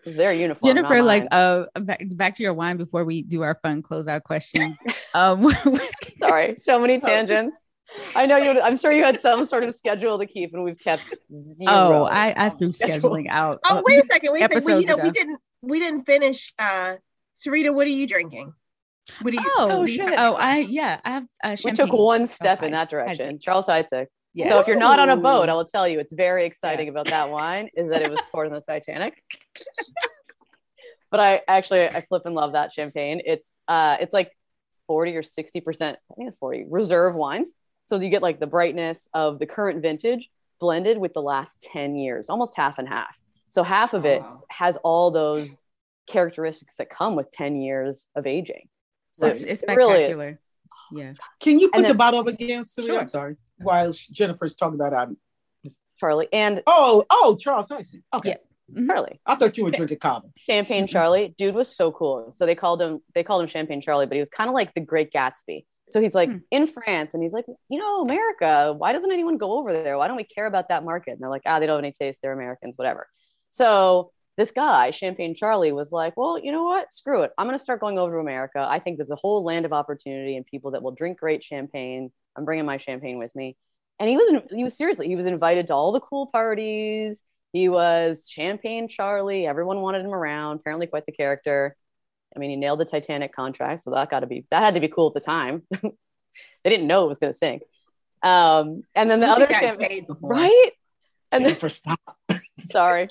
It's their uniform. Jennifer, like uh back, back to your wine before we do our fun closeout question. um sorry, so many tangents. I know you. I'm sure you had some sort of schedule to keep, and we've kept zero. oh, I, I threw scheduling out. Oh, wait a second. Wait a second. Well, you episodes know, we didn't we didn't finish. Uh, Sarita, what are you drinking? What are you? Oh, Oh, shit. Oh, I yeah, I have uh, we took one step in that direction. Heidsieck. Charles Heidsieck. Yeah. So if you're not on a boat, I will tell you it's very exciting about that wine is that it was poured in the Titanic. but I actually I flip and love that champagne. It's uh it's like 40 or 60 percent, I think it's 40 reserve wines. So you get like the brightness of the current vintage blended with the last 10 years, almost half and half. So half of it Wow. has all those characteristics that come with 10 years of aging. So it's, it's it really spectacular. yeah. Can you put And the bottle up again, Sarita? Sure. I'm sorry. While Jennifer's talking about um, Charlie and oh, oh, Charles Tyson. Okay. Yeah. Mhm. Charlie. I thought you were drinking Cava. Champagne Charlie, dude was so cool. So they called him they called him Champagne Charlie, but he was kind of like the Great Gatsby. So he's like Hmm. in France, and he's like, you know, America. Why doesn't anyone go over there? Why don't we care about that market? And they're like, ah, they don't have any taste. They're Americans, whatever. So this guy, Champagne Charlie, was like, well, you know what? Screw it. I'm gonna start going over to America. I think there's a whole land of opportunity and people that will drink great champagne. I'm bringing my champagne with me. And he was he was seriously he was invited to all the cool parties. He was Champagne Charlie. Everyone wanted him around. Apparently, quite the character. I mean, he nailed the Titanic contract, so that got to be that had to be cool at the time. they didn't know it was going to sink. Um, and then the other got champ- paid before. right? And then, Jennifer, stop. sorry,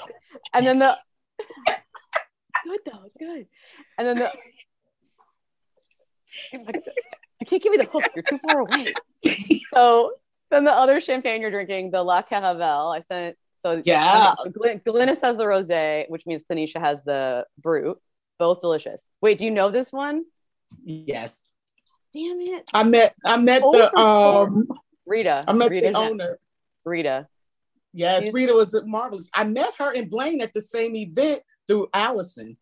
and then the good though, it's good. And then the I can't give you the hook. You're too far away. So then the other champagne you're drinking, the La Caravelle, I sent. So yeah. so Glen- Glynis has the rosé, which means Tanisha has the brut. Both delicious. Wait, do you know this one? Yes. Damn it, I met I met the um Rita. I met Rita, the owner. Rita. Yes, Rita was marvelous. I met her and Blaine at the same event through Allison.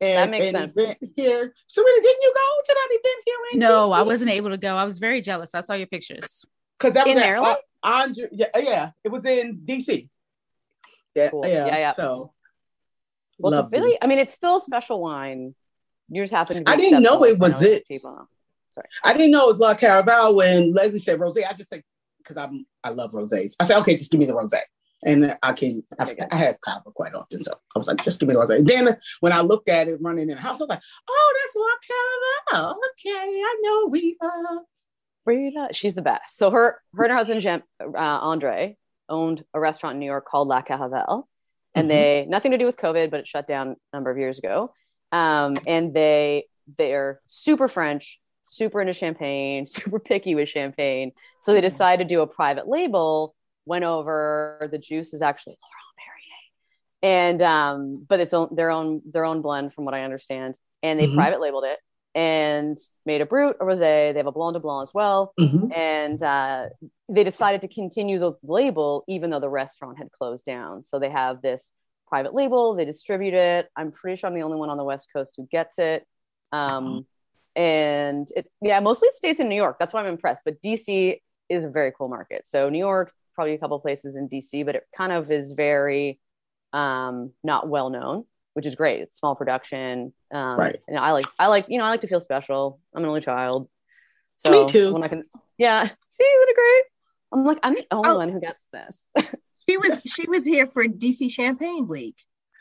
And, That makes sense. Here. So Rita, didn't you go to that event here? No, I wasn't able to go. I was very jealous. I saw your pictures. Because that was In at, Maryland? uh, Andre, yeah, yeah, it was in DC. Yeah, Cool. yeah, Yeah, yeah. So, Well, it's I mean, it's still a special wine. You just happen to I didn't know it was it. people. I didn't know it was La Caravelle when Leslie said rose. I just said because I'm I love rosés. I said okay, just give me the rosé, and I can I. I have Cava quite often, so I was like, just give me the rosé. Then when I looked at it running in the house, I was like, oh, that's La Caravelle. Okay, I know Rita. Rita, she's the best. So her, her and her husband Jean, uh, Andre owned a restaurant in New York called La Caravelle, and Mhm. they nothing to do with COVID, but it shut down a number of years ago. Um, and they they're super French, super into champagne, super picky with champagne. So they decided to do a private label. Went over the juice is actually Laurent Perrier, and um, but it's own, their own their own blend from what I understand, and they Mhm. private labeled it and made a brut, a rosé. They have a blanc de blanc as well, Mhm. and uh, they decided to continue the label even though the restaurant had closed down. So they have this private label. They distribute it. I'm pretty sure I'm the only one on the West Coast who gets it. Um, and it, yeah, mostly it stays in New York. That's why I'm impressed. But DC is a very cool market. So New York, probably a couple places in DC, but it kind of is very um, not well known, which is great. It's small production. Um, Right. And I like, I like, you know, I like to feel special. I'm an only child. So Me too. When I can, yeah. See, isn't it great? I'm like, I'm the only Oh. one who gets this. She was she was here for DC Champagne Week.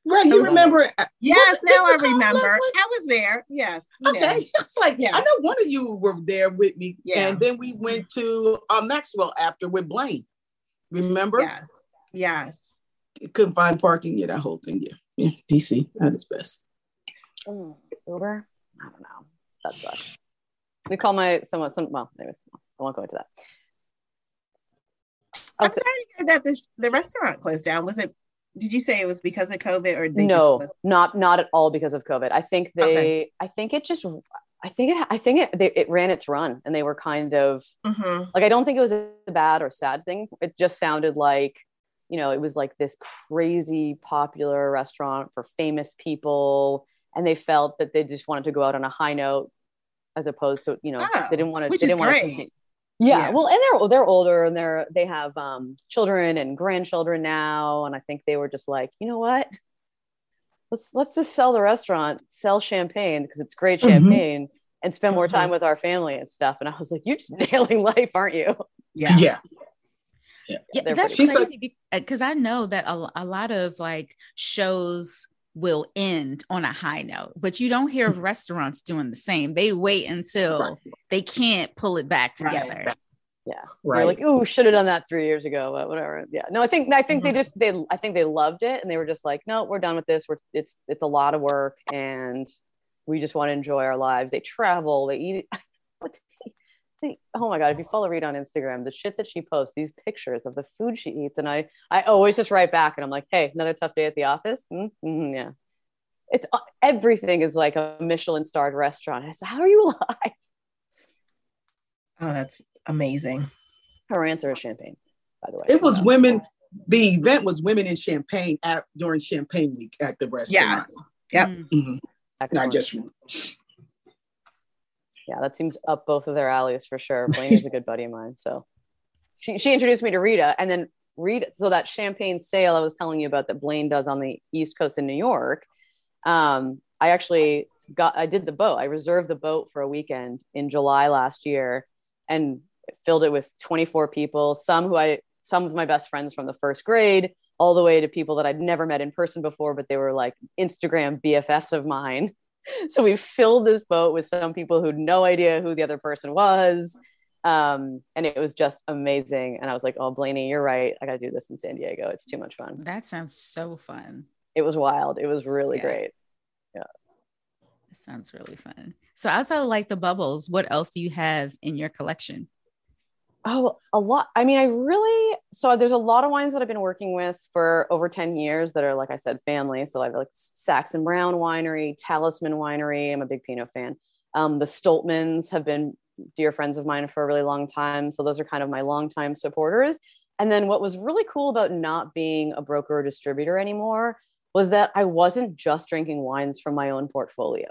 Right, you remember? Yes, it now I remember. I was there. Yes. know. Okay, it's like Yeah. I know one of you were there with me, Yeah. and then we went to uh, Maxwell after with Blaine. Remember? Yes. Yes. Couldn't find parking. Yeah, that whole thing. Yeah, yeah. DC at its best. Mm, Uber? I don't know. That sucks. We call my someone some well, anyways, I won't go into that. I'm sorry to hear that this the restaurant closed down. Was it? Did you say it was because of COVID or they no, not not at all because of COVID. I think they Okay. I think it just I think it I think it they, it ran its run and they were kind of hmm like I don't think it was a bad or sad thing. It just sounded like you know it was like this crazy popular restaurant for famous people and they felt that they just wanted to go out on a high note as opposed to you know Oh, they didn't want to which they is didn't want to great. continue. Yeah, Yeah. well, and they're they're older and they're they have um, children and grandchildren now, and I think they were just like, you know what, let's let's just sell the restaurant, sell champagne because it's great Mhm. champagne, and spend more time with our family and stuff. And I was like, you're just nailing life, aren't you? Yeah. Yeah, Yeah, They're that's pretty- She's crazy because I know that a, a lot of like shows will end on a high note, but you don't hear of restaurants doing the same. They wait until Right. they can't pull it back Right. together. Yeah, right. They're like, oh, should have done that three years ago, but whatever. Yeah, no, I think I think they mm-hmm. just they I think they loved it and they were just like, no, we're done with this. We're it's it's a lot of work and we just want to enjoy our lives. They travel, they eat. What they, they, oh my god! If you follow Reed on Instagram, the shit that she posts, these pictures of the food she eats, and I I always just write back and I'm like, hey, another tough day at the office. Mm-hmm, yeah, it's uh, everything is like a Michelin starred restaurant. I said, how are you alive? Oh, that's amazing. Her answer is champagne, by the way. it was So- women. The event was women in Champagne at during Champagne Week at the restaurant. Yes. Yep. Mm. Mhm. Not just yeah, that seems up both of their alleys for sure. Blaine is a good buddy of mine. So she, she introduced me to Rita and then Rita. So that champagne sale I was telling you about that Blaine does on the East Coast in New York. Um, I actually got, I did the boat. I reserved the boat for a weekend in July last year and filled it with 24 people, some who I, some of my best friends from the first grade, all the way to people that I'd never met in person before, but they were like Instagram BFFs of mine. So we filled this boat with some people who had no idea who the other person was. Um, and it was just amazing. And I was like, oh, Blaney, you're right. I got to do this in San Diego. It's too much fun. That sounds so fun. It was wild. It was really great. Yeah. great. That sounds really fun. So outside of like the bubbles, what else do you have in your collection? Oh, a lot. I mean, I really so there's a lot of wines that I've been working with for over 10 years that are, like I said, family. So I have like Saxon Brown Winery, Talisman Winery. I'm a big Pinot fan. Um, the Stolpmans have been dear friends of mine for a really long time. So those are kind of my longtime supporters. And then what was really cool about not being a broker or distributor anymore was that I wasn't just drinking wines from my own portfolio.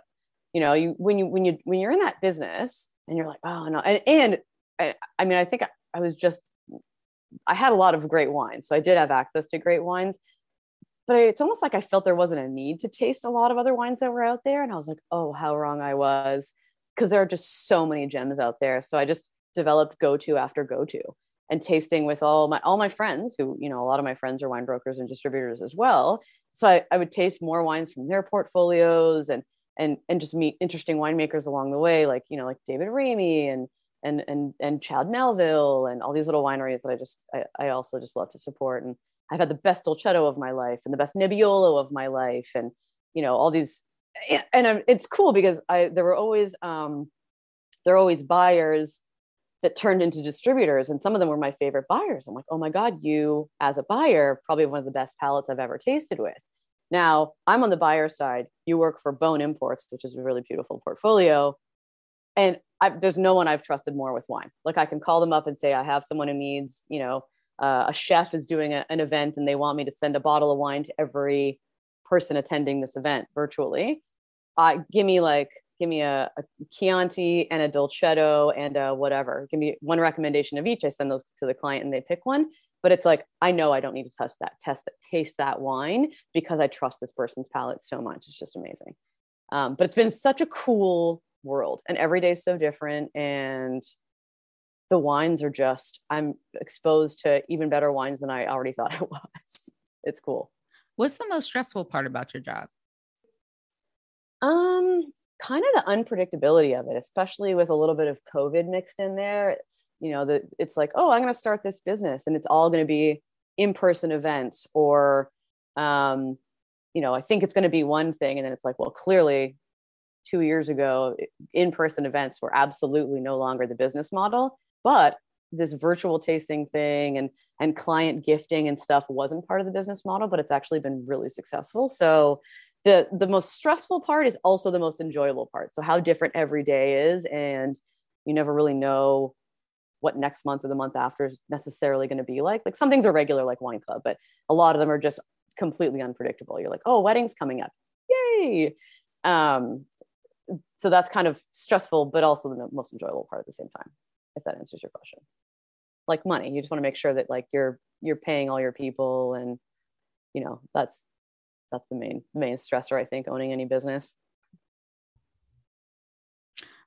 You know, you when you when you when you're in that business and you're like, oh no, and and I, I mean, I think I, I was just I had a lot of great wines. So I did have access to great wines. But it's almost like I felt there wasn't a need to taste a lot of other wines that were out there. And I was like, oh, how wrong I was. Because there are just so many gems out there. So I just developed go to after go to and tasting with all my all my friends who you know a lot of my friends are wine brokers and distributors as well so I, I would taste more wines from their portfolios and and and just meet interesting winemakers along the way like you know like david ramey and and and and chad melville and all these little wineries that i just I, I also just love to support. And i've had the best dolcetto of my life and the best nebbiolo of my life and you know all these and it's cool because i there were always um there are always buyers that turned into distributors and some of them were my favorite buyers. I'm like oh my god you as a buyer probably one of the best palates i've ever tasted with. Now i'm on the buyer side. You work for bone imports which is a really beautiful portfolio. And I, there's no one i've trusted more with wine like i can call them up and say i have someone who needs you know uh, a chef is doing a, an event and they want me to send a bottle of wine to every person attending this event virtually uh, give me like give me a, a Chianti and a Dolcetto and a whatever. Give me one recommendation of each. I send those to the client and they pick one. But it's like I know I don't need to test that, test that, taste that wine because I trust this person's palate so much. It's just amazing. Um, but it's been such a cool world, and every day is so different. And the wines are just I'm exposed to even better wines than I already thought I was. It's cool. What's the most stressful part about your job? Um, kind of the unpredictability of it, especially with a little bit of COVID mixed in there. It's, you know, that it's like, oh, I'm going to start this business and it's all going to be in-person events or, um, you know, I think it's going to be one thing. And then it's like, well, clearly two years ago, in-person events were absolutely no longer the business model, but this virtual tasting thing and and client gifting and stuff wasn't part of the business model but it's actually been really successful. So the the most stressful part is also the most enjoyable part. So how different every day is and you never really know what next month or the month after is necessarily going to be like. Like some things are regular like wine club but a lot of them are just completely unpredictable. You're like oh wedding's coming up. Yay! Um so that's kind of stressful but also the most enjoyable part at the same time if that answers your question. Like money you just want to make sure that like you're you're paying all your people and you know that's that's the main main stressor i think owning any business.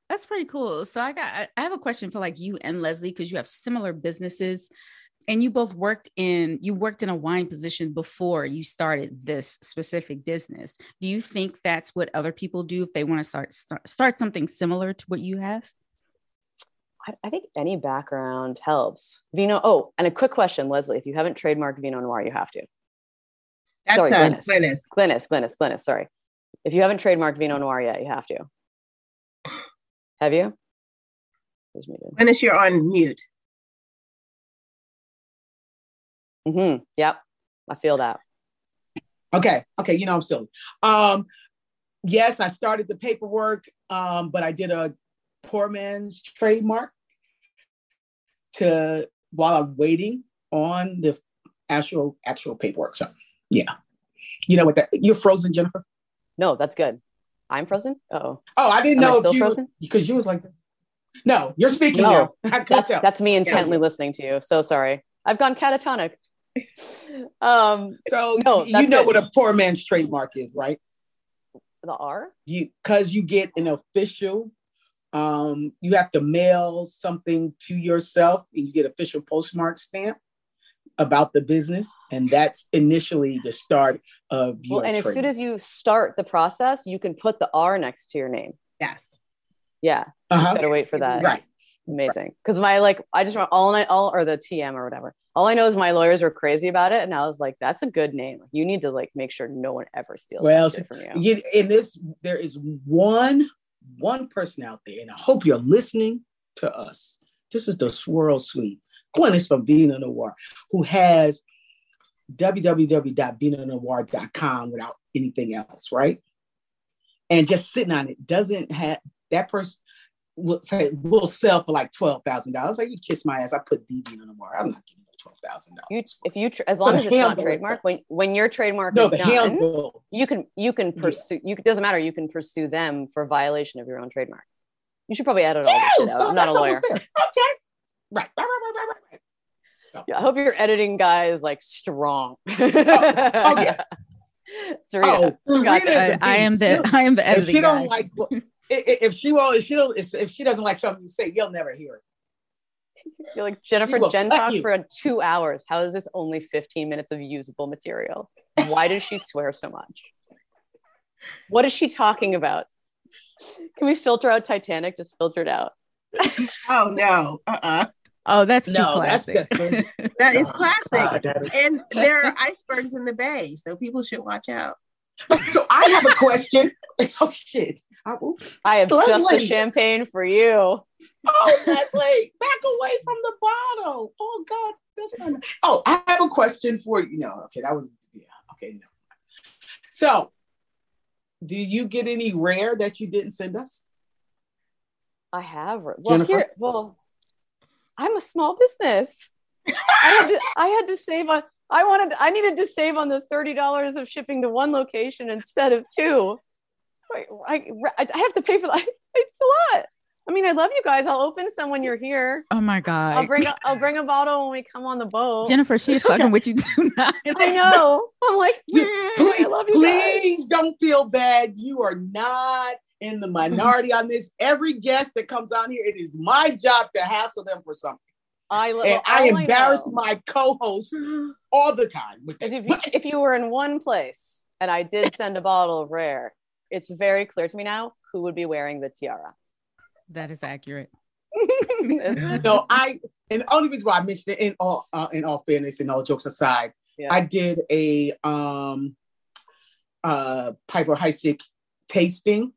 That's pretty cool. So i got i have a question for like you and leslie because you have similar businesses and you both worked in you worked in a wine position before you started this specific business do you think that's what other people do if they want to start start, start something similar to what you have I, I think any background helps vino oh and a quick question leslie if you haven't trademarked vino noire you have to That's Sorry, a Glynis. Glynis. Glynis, Glynis, Glynis. Sorry. If you haven't trademarked Vino Noire yet, you have to. Have you? Who's? Glynis, you're on mute. Mm-hmm. Yep. I feel that. Okay. Okay. You know I'm silly. Um, yes, I started the paperwork, um, but I did a poor man's trademark to while I'm waiting on the actual actual paperwork. So yeah. You know what that you're frozen, Jennifer? No, that's good. I'm frozen. Oh, Oh, I didn't Am I know if still you frozen? because you was like No, you're speaking No, now. I that's that's me intently listening to you. So sorry. I've gone catatonic. Um, so No, you know good. what a poor man's trademark is, right? the R. you because you get an official um you have to mail something to yourself and you get official postmark stamp about the business and that's initially the start of your Well, and as soon as you start the process, you can put the R next to your name. Yes. Yeah, uh-huh. gotta wait for that. right Amazing. Because my like, I just all night, all or the TM or whatever. All I know is my lawyers were crazy about it, and I was like, "That's a good name. You need to like make sure no one ever steals Well, from you." you, in this there is one one person out there and i hope you're listening to us this is the swirl suite Glynis from Vino Noire, who has www.vinonoir.com without anything else, right? And just sitting on it doesn't have that person will say will sell for like twelve thousand dollars. Like you kiss my ass, I put DV on the Vino Noire. I'm not giving you twelve thousand dollars. if you, tr- as long the as it's not handle trademark, when when your trademark No, is the done, handle. you can you can Yeah. pursue. You it doesn't matter. You can pursue them for violation of your own trademark. You should probably edit all this shit so out. I'm not a lawyer. Okay. Right. Right, right, right, right, right, right. Yeah, I hope your editing guy is like strong. Oh, oh, yeah. Serena, Oh, Serena I, I am the I am the if editing she don't like what- i- i- if she won't if she don't if she doesn't like something you say, you'll never hear it. You're like Jennifer will Jen cut talked you. for two hours. How is this only 15 minutes of usable material? Why does she swear so much? What is she talking about? Can we filter out Titanic? Just filter it out. Oh no. Uh-uh. Oh, that's too No, that's classic. just That is classic. God, that is- And there are icebergs in the bay, so people should watch out. So I have a question. Oh shit. I- I have just the champagne for you. Oh, Leslie, back away from the bottle. Oh God, that's not. Oh, I have a question for you. No, okay, that was yeah. Okay, no. So, do you get any rare that you didn't send us? I have. Well, Jennifer? here, well, I'm a small business. I had to, I had to save on. I wanted. I needed to save on the thirty dollars of shipping to one location instead of two. I, I, I have to pay for that. It's a lot. I mean, I love you guys. I'll open some when you're here. oh my god! I'll bring. A, I'll bring a bottle when we come on the boat. Jennifer, she is fucking with you tonight. I know. I'm like, You- I love you guys. Please don't feel bad. You are not in the minority on this. Every guest that comes on here, it is my job to hassle them for something. I love. And I embarrass know my co-host all the time with this. if you, if you were in one place and I did send a bottle of rare, it's very clear to me now who would be wearing the tiara. That is accurate. no, I and the only reason why I mentioned it in all uh, in all fairness and all jokes aside, Yeah. I did a um uh Piper Heidsieck tasting.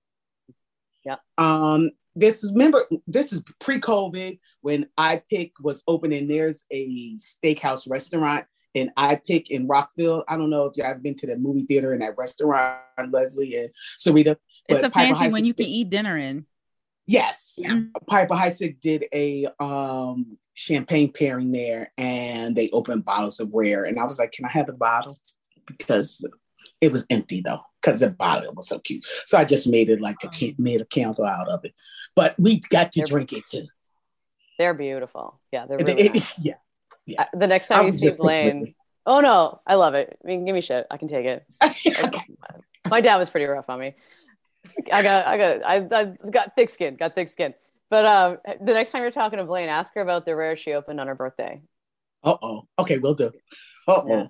Yeah. Um this is remember this is pre-COVID when iPic was opening. There's a steakhouse restaurant in iPic in Rockville. I don't know if y'all have been to the movie theater in that restaurant, Leslie and Sarita. It's the Piper fancy when Heidsieck you can eat dinner in. Yes. Yeah. Piper Heidsieck did a um champagne pairing there and they opened bottles of rare. And I was like, Can I have the bottle? Because it was empty though, because the bottle was so cute. So I just made it like a can- made a candle out of it. But we got to They're- drink it too. They're beautiful. Yeah, they're really it- nice. yeah. Uh, The next time you see Blaine, oh no, I love it. I mean, give me shit. I can take it. My dad was pretty rough on me. I got, I got, I, I got thick skin, got thick skin. But um, the next time you're talking to Blaine, ask her about the rare she opened on her birthday. Uh oh. Okay, we'll do. Uh oh. Yeah.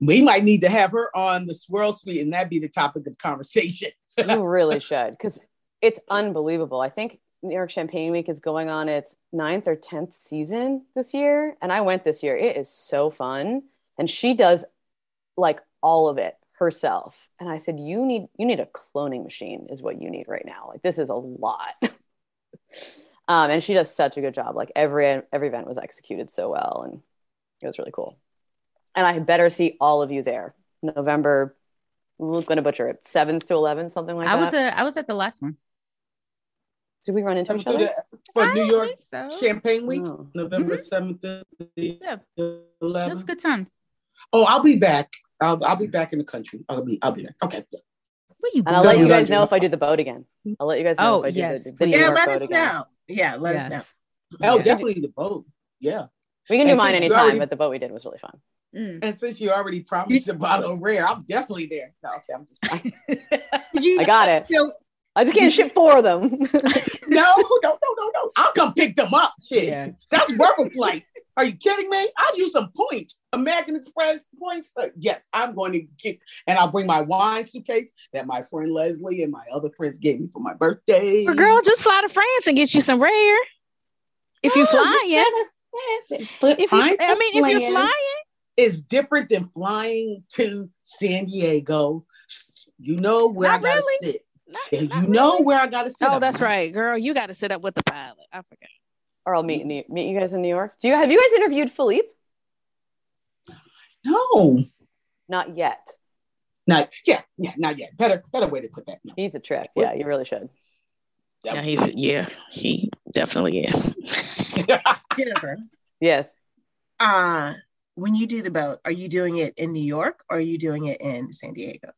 We might need to have her on the swirl suite and that'd be the topic of conversation. You really should, because it's unbelievable. I think New York Champagne Week is going on its ninth or tenth season this year, and I went this year. It is so fun, and she does like all of it herself. And I said, "You need you need a cloning machine, is what you need right now. Like this is a lot." um, and she does such a good job. Like every every event was executed so well, and it was really cool. And I better see all of you there, November. We're going to butcher it. Seventh to eleven, something like I that. I was a, I was at the last one. Did we run into each other? For I New York so. Champagne Week, Oh. November 7th to the Yeah, it 11th. was a good time. Oh, I'll be back. I'll, I'll be back in the country. I'll be I'll be back. Okay. Where you And I'll let you you guys guys- know if I do the boat again. I'll let you guys know Oh, if I do yes, the, the Yeah, let boat us again. know. Yeah, let us know. Oh, Yeah. definitely the boat. Yeah. We can do And mine anytime, already- but the boat we did was really fun. Mm. And since you already promised a bottle of rare, I'm definitely there. No, okay, I'm just you I got it. So, I just can't ship four of them. no, no, no, no, no. I'll come pick them up. Shit. Yeah. That's worth a flight. Are you kidding me? I'll use some points. American Express points. Uh, yes, I'm going to get, and I'll bring my wine suitcase that my friend Leslie and my other friends gave me for my birthday. Well, girl, just fly to France and get you some rare. If you Oh, fly, yeah. yeah. But If you, I mean, if you're flying, is different than flying to San Diego. You know where Not I gotta really. sit. Not, Yeah, not you know really. where I gotta sit. Oh, up. that's right, girl. You got to sit up with the pilot. I forgot. or I'll meet you, meet you guys in New York. Do you have you guys interviewed Philippe? No, Not yet. not yeah, yeah, not yet. Better, better way to put that. No. He's a trip. Yeah, you really should. Yeah, he's yeah, he definitely is. Jennifer, Yes. uh, when you do the boat, are you doing it in New York or are you doing it in San Diego?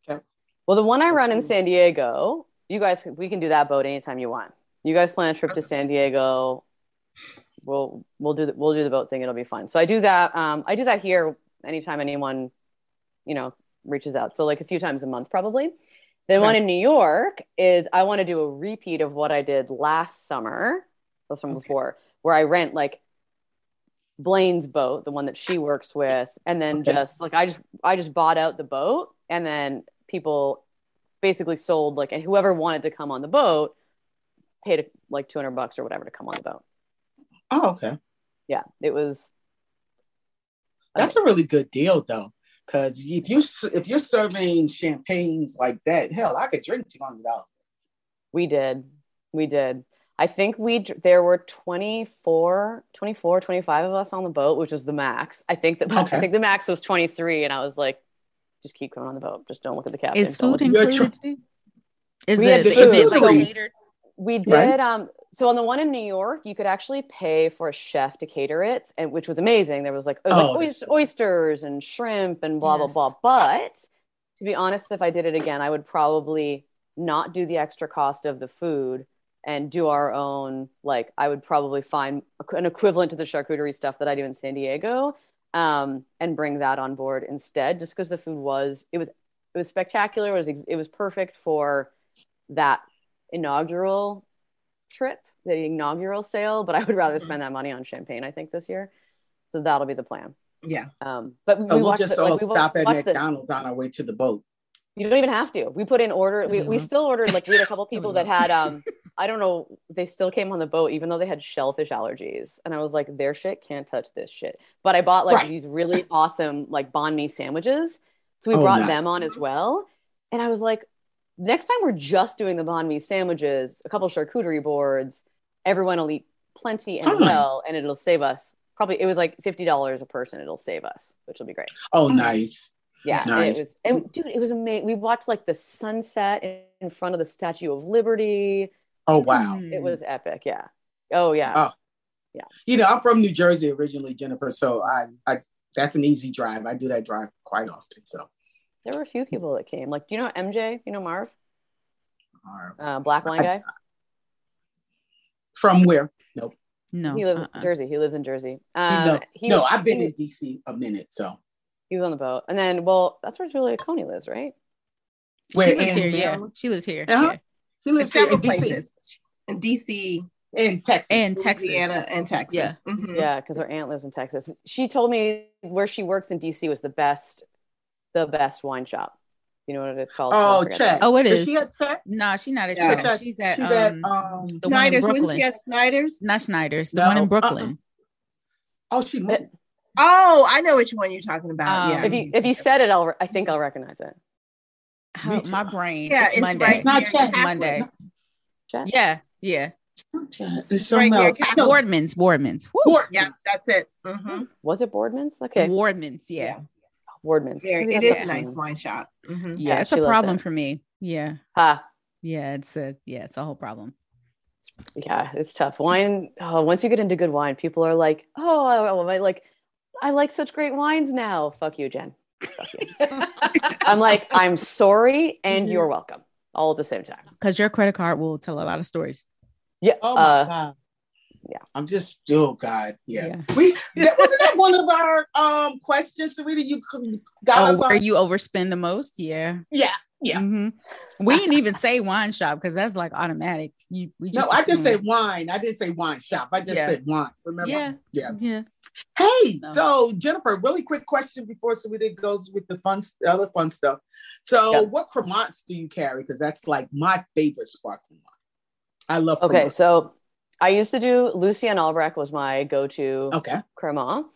Well, the one I run in San Diego, you guys, we can do that boat anytime you want. You guys plan a trip to San Diego. we'll we'll do the, we'll do the boat thing. It'll be fun. So I do that. Um, I do that here anytime anyone, you know, reaches out. So like a few times a month probably. The Okay. one in New York is I want to do a repeat of what I did last summer, the summer Okay. before, where I rent like Blaine's boat, the one that she works with, and then Okay. just like I just I just bought out the boat, and then people basically sold like and whoever wanted to come on the boat paid like 200 bucks or whatever to come on the boat. Oh, okay. Yeah, it was That's a really good deal, though, because if you if you're serving champagnes like that, hell, I could drink two hundred dollars. We did. We did. I think we there were 24, 24, 25 of us on the boat, which was the max. I think that Okay. I think the max was 23 and I was like just keep coming on the boat. Just don't look at the captain. Is Don't food included too? Is We the, had food. event like Food. We did Right. um so on the one in New York, you could actually pay for a chef to cater it, and which was amazing. There was like, was Oh, like that's oysters and shrimp and blah Yes. blah blah. But to be honest, if I did it again, I would probably not do the extra cost of the food and do our own. Like I would probably find an equivalent to the charcuterie stuff that I do in San Diego, um, and bring that on board instead. Just because the food was it was it was spectacular. It was ex- it was perfect for that inaugural trip, the inaugural sale, but I would rather Mhm. spend that money on champagne, I think, this year. So that'll be the plan. Yeah. Um, but we we'll just the, all like, stop at watched the- McDonald's on our way to the boat. you don't even have to. We put in order. We, we Mhm. still ordered like we had a couple people that had um I don't know. They still came on the boat even though they had shellfish allergies, and I was like, their shit can't touch this shit. But I bought like Right. these really awesome like banh mi sandwiches, so we Oh, brought nice. them on as well. And I was like, next time we're just doing the banh mi sandwiches, a couple charcuterie boards, everyone will eat plenty and Fine. well, and it'll save us. Probably it was like fifty dollars a person. It'll save us, which will be great. Oh, nice. Yeah, and Nice. it was, and dude, it was amazing. We watched like the sunset in front of the Statue of Liberty. Oh, wow. It was epic. Yeah. Oh yeah. Oh. Yeah. You know, I'm from New Jersey originally, Jennifer. So I, I that's an easy drive. I do that drive quite often. So, There were a few people that came. Like, do you know MJ? You know Marv, uh, uh, black wine I- guy. from where? Nope. No. he lives uh-uh. in Jersey. He lives in Jersey. no, Um, he, no, I've been he, in DC a minute. So he was on the boat, and then well, that's where Julia Coney lives, right? where She lives here, yeah. She lives here. Uh-huh. Yeah. She In lives here several in DC, places. In DC, in Texas. And Texas. Louisiana, and Texas. Yeah. Mhm. Yeah, because her aunt lives in Texas. She told me where she works in DC was the best, the best wine shop. You know what it's called? oh, I forget check. Oh, it Is is. she at check? No, she's not at Yeah. Cheddar. Check. She's at She's um, at um. the one in Snyder's. When Brooklyn. she at Snyder's? Not Schneider's. The No, one in uh-uh. Brooklyn. Oh, she moved. Oh, I know which one you're talking about. Um, yeah. If you if you said it, I'll I think I'll recognize it. How- my brain. Yeah, it's, it's Monday. right It's not near Check. It's Monday. Chat? Yeah, yeah. It's right something near else. I. Boardman's. Boardman's. Woo. Boardman's. yeah, that's it. hmm Was it Boardman's? Okay, Boardman's. Yeah. Boardman's. There, Maybe it that's is a nice wine shop. hmm Yeah, Yeah, it's a problem it. for me. Yeah. Ha. Yeah, it's a yeah, it's a whole problem. Yeah, it's tough. Wine. Oh, once you get into good wine, people are like, "Oh, I, I like, I like such great wines now." Fuck you, Jen. Fuck you. I'm like, I'm sorry, and Mm-hmm. you're welcome, all at the same time. Because your credit card will tell a lot of stories. Yeah. Oh my uh, god. yeah. I'm just oh god. Yeah. Yeah. We that wasn't that one of our um questions, Sarita? You got Oh, us where on? you overspend the most? Yeah. Yeah. Yeah. Mhm. We didn't even say wine shop because that's like automatic. You we No, I just assume- said wine. I didn't say wine shop. I just Yeah. said wine. Remember? Yeah. Yeah. Yeah. Hey, No. so Jennifer, really quick question before so we did goes with the fun, other fun stuff. So, Yeah. what Cremants do you carry? Because that's like my favorite sparkling wine. I love. okay, so I used to do Lucien Albrecht was my go-to okay. cremant,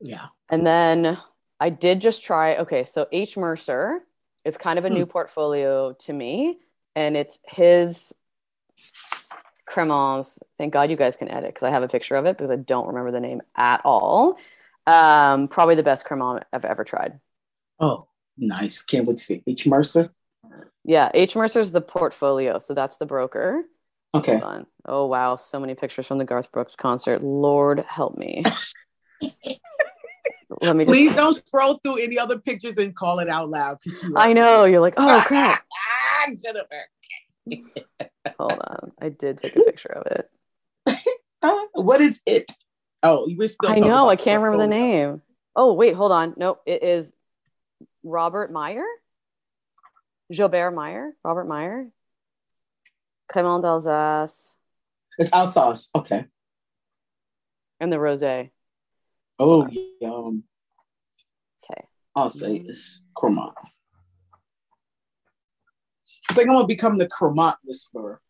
Yeah. and then I did just try. Okay, so H Mercer is kind of a Hmm. new portfolio to me, and it's his cremants. Thank God you guys can edit because I have a picture of it because I don't remember the name at all. Um, probably the best cremant I've ever tried. Oh, nice. Can't wait to see H Mercer. Yeah, H Mercer's the portfolio, so that's the broker. Okay. Oh wow, so many pictures from the Garth Brooks concert. Lord help me. Let me just. Please don't scroll through any other pictures and call it out loud. I know you're like, oh crap. Ah, Jennifer. Hold on, I did take a picture of it. Uh, what is it? Oh, we still. I know. I can't remember the name. Oh, wait, hold on. Nope, it is Robert Meyer. Jobert Meyer. Robert Meyer. Cremant d'Alsace It's Alsace. Okay. and the rosé. Oh, yeah. Um, Okay. I'll say it's Cremant. I think I'm gonna become the Cremant whisperer.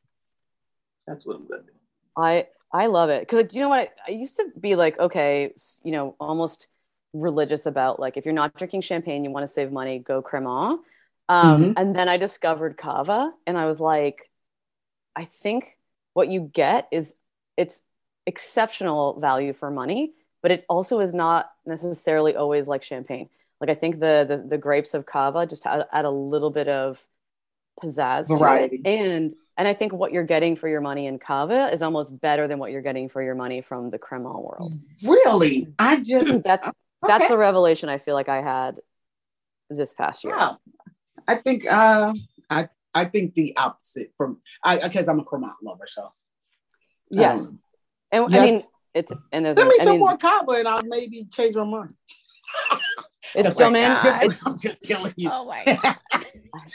That's what I'm gonna do. I I love it because do you know what I, I used to be like okay you know almost religious about like if you're not drinking champagne you want to save money go Cremant um, Mhm. and then I discovered Cava and I was like I think what you get is it's exceptional value for money but it also is not necessarily always like champagne like I think the the, the grapes of Cava just add, add a little bit of pizzazz Variety. and and I think what you're getting for your money in Cava is almost better than what you're getting for your money from the Cremant world. Really? I just That's that's the revelation I feel like I had this past year. Wow. I think uh I I think the opposite from I because I'm a Cremant lover, so Yes, um, and Yes. I mean it's and there's send a, me I some mean more Cava and I'll maybe change my mind. It's Just like, Domaine. God, It's I'm just killing you. Oh my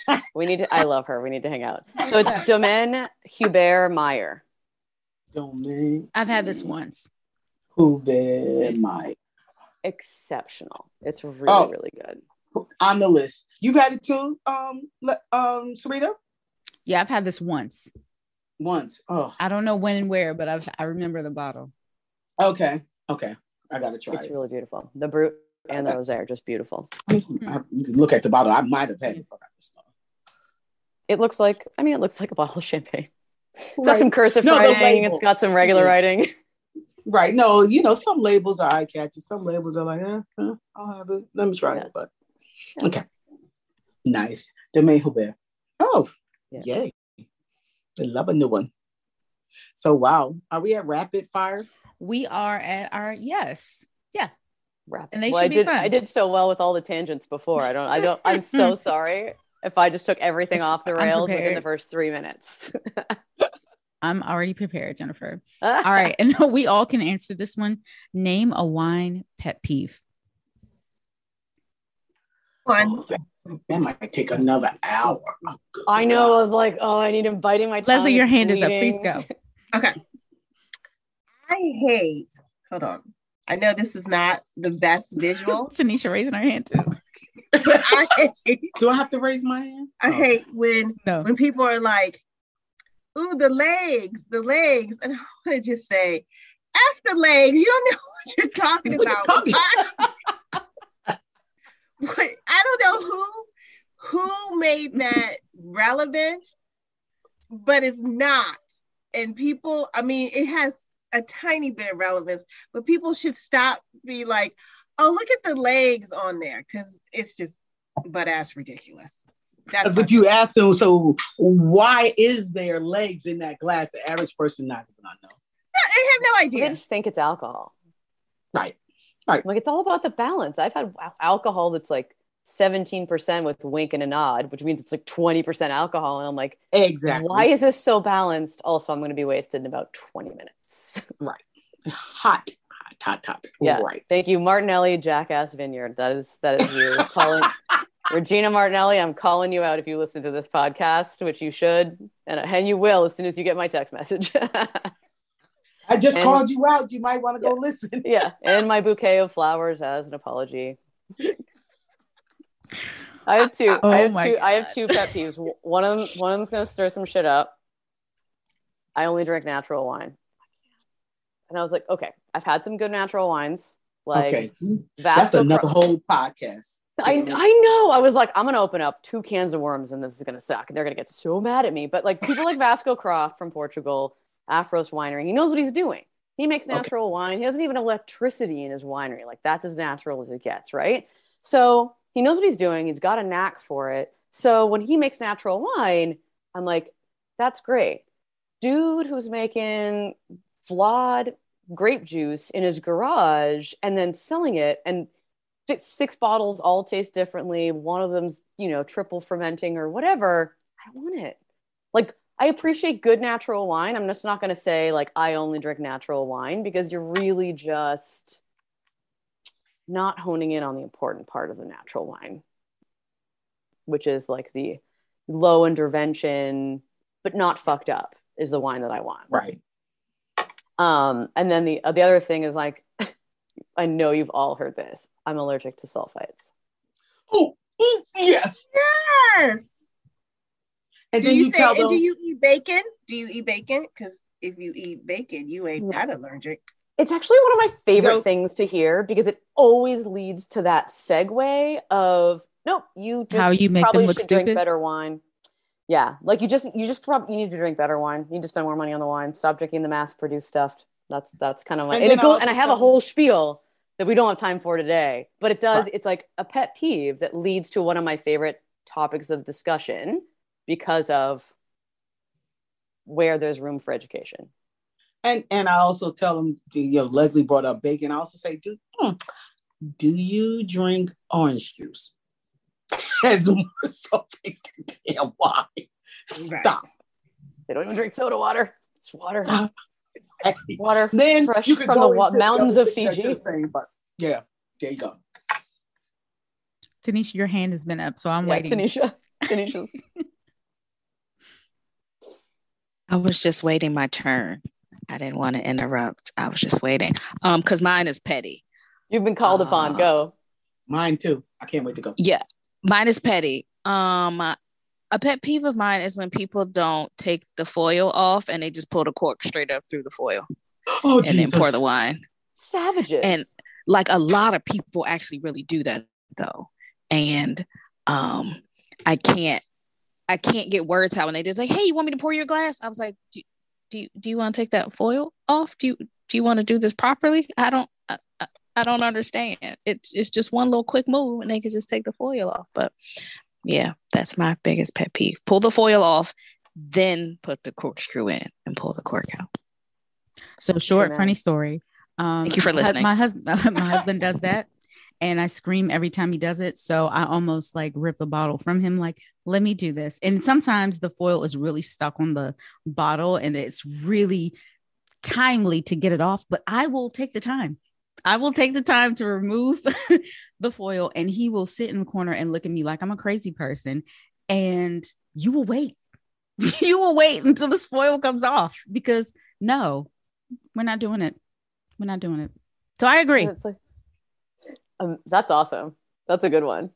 god. we need to. I love her. We need to hang out. So it's Domaine Hubert Meyer. Domain I've had this once. Hubert Meyer Exceptional. It's really Oh. really good. on the list. You've had it too, um, le- um, Sarita? Yeah, I've had this once. Once. Oh, I don't know when and where, but I've I remember the bottle. okay, okay. I gotta try It's it. really beautiful. The brut and the rosé are just beautiful. I used to- I- you can look at the bottle. I might have had it. but I just don't. It looks like. I mean, it looks like a bottle of champagne. It's got some cursive No, writing. It's got some regular Yeah. writing. Right. No, you know, some labels are eye catching. Some labels are like, eh, eh, I'll have it. Let me try Yeah. it. But Yeah. okay. Nice. Domaine Hubert. Oh, Yeah. yay. I love a new one. So wow. Are we at rapid fire? We are at our yes. Yeah. Rapid. And they well, should I be did, fun. I did so well with all the tangents before. I don't. I don't. I'm so sorry if I just took everything It's- off the rails within the first three minutes. I'm already prepared, Jennifer. All right. And we all can answer this one. Name a wine pet peeve. One. Oh, that, that might take another hour. Oh, I know. I was like, oh, I need him biting my tongue. Leslie, your It's hand is up. Please go. Okay. I hate, hold on. I know this is not the best visual, Tanisha raising her hand too. I hate, Do I have to raise my hand? I Oh. hate when No. when people are like, ooh, the legs, the legs. And I want to just say, F the legs. You don't know what you're talking What you about. talking- What- I don't know who who made that relevant, but it's not. And people, I mean, it has a tiny bit of relevance, but people should stop be like, oh, look at the legs on there, because it's just butt ass ridiculous. That's If you ask them, so why is there legs in that glass? The average person not gonna know. I have no idea. They just think it's alcohol. Right. Right. Like it's all about the balance. I've had alcohol that's like 17% with wink and a nod, which means it's like 20% alcohol. And I'm like, Exactly. why is this so balanced? Also, I'm going to be wasted in about 20 minutes. Right. Hot? Hot, hot, hot. Yeah. Right. Thank you, Martinelli, Jackass Vineyard. That is that is you calling Regina Martinelli. I'm calling you out if you listen to this podcast, which you should, and uh, and you will as soon as you get my text message. I just And- called you out. You might want to go listen. yeah, and my bouquet of flowers as an apology. I have two. Oh I have two. I have two pet peeves. One of them. One of them's gonna stir some shit up. I only drink natural wine, and I was like, okay, I've had some good natural wines, like okay. That's another whole podcast. I, I know. I was like, I'm gonna open up two cans of worms and this is gonna suck. And they're gonna get so mad at me. But like people like Vasco Croft from Portugal, Aphros Winery, he knows what he's doing. He makes Okay. natural wine. He doesn't even have electricity in his winery. Like that's as natural as it gets, right? So he knows what he's doing. He's got a knack for it. So when he makes natural wine, I'm like, that's great. Dude who's making flawed grape juice in his garage and then selling it and six, bottles all taste differently one of them's you know triple fermenting or whatever i want it like I appreciate good natural wine. I'm just not going to say like I only drink natural wine because you're really just not honing in on the important part of the natural wine, which is like the low intervention, but not fucked up is the wine that I want. Right. Um, and then the the other thing is like, I know you've all heard this. I'm allergic to sulfites. Oh, ooh, yes. Yes. And Do then you, you, say, tell and them, do you eat bacon? Do you eat bacon? Because if you eat bacon, you ain't No. that allergic. It's actually one of my favorite So- things to hear because it always leads to that segue of nope, you just How you make them probably look should drink better wine. Yeah, like you just you just probably you need to drink better wine. You need to spend more money on the wine. Stop drinking the mass-produced stuff. That's that's kind of my And and, then it go, I and I have a whole spiel that we don't have time for today. But it does. Right. It's like a pet peeve that leads to one of my favorite topics of discussion because of where there's room for education. And and I also tell them, you know, Leslie brought up bacon. I also say, do hmm, do you drink orange juice? As more sulfates than damn wine. Right. Stop. They don't even drink soda water. It's water. Hey, Water then fresh you from the wa- mountains other of Fiji. saying, but yeah, there you go. Tanisha, your hand has been up, so I'm yeah, waiting. Tanisha. Tanisha's. I was just waiting my turn. I didn't want to interrupt. I was just waiting. Um, because mine is petty. You've been called upon. Uh, Go. Mine too. I can't wait to go. Yeah, mine is petty. Um, a pet peeve of mine is when people don't take the foil off and they just pull the cork straight up through the foil Oh, and then pour the wine. Savages. And like a lot of people actually really do that though, and um, I can't. I can't get words out when they just like, "Hey, you want me to pour your glass?" I was like, "Do, do you do you want to take that foil off? Do you do you want to do this properly?" I don't. I, I, I don't understand. It's it's just one little quick move, and they can just take the foil off. But yeah, that's my biggest pet peeve. Pull the foil off, then put the corkscrew in and pull the cork out. So short, funny story. Um, Thank you for my hus- listening. My husband, my husband does that, and I scream every time he does it. So I almost like rip the bottle from him. Like, let me do this. And sometimes the foil is really stuck on the bottle, and it's really timely to get it off. But I will take the time. I will take the time to remove the foil, and he will sit in the corner and look at me like I'm a crazy person. And you will wait. you will wait until this foil comes off because no, we're not doing it. We're not doing it. So I agree. Like, um, that's awesome. That's a good one.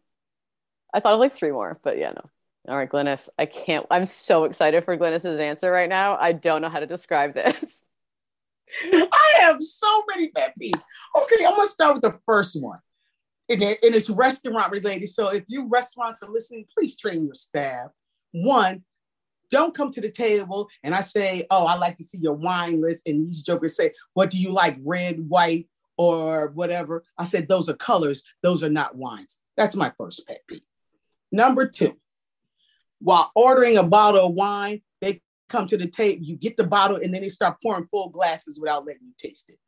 I thought of like three more, but yeah, no. All right, Glynis. I can't. I'm so excited for Glynis's answer right now. I don't know how to describe this. I have so many pet peeves. Okay, I'm gonna start with the first one. And, it, and it's restaurant related. So if you restaurants are listening, please train your staff. One, don't come to the table and I say, Oh, I like to see your wine list. And these jokers say, What do you like? Red, white, or whatever. I said, Those are colors, those are not wines. That's my first pet peeve. Number two, while ordering a bottle of wine, they come to the table, you get the bottle, and then they start pouring full glasses without letting you taste it.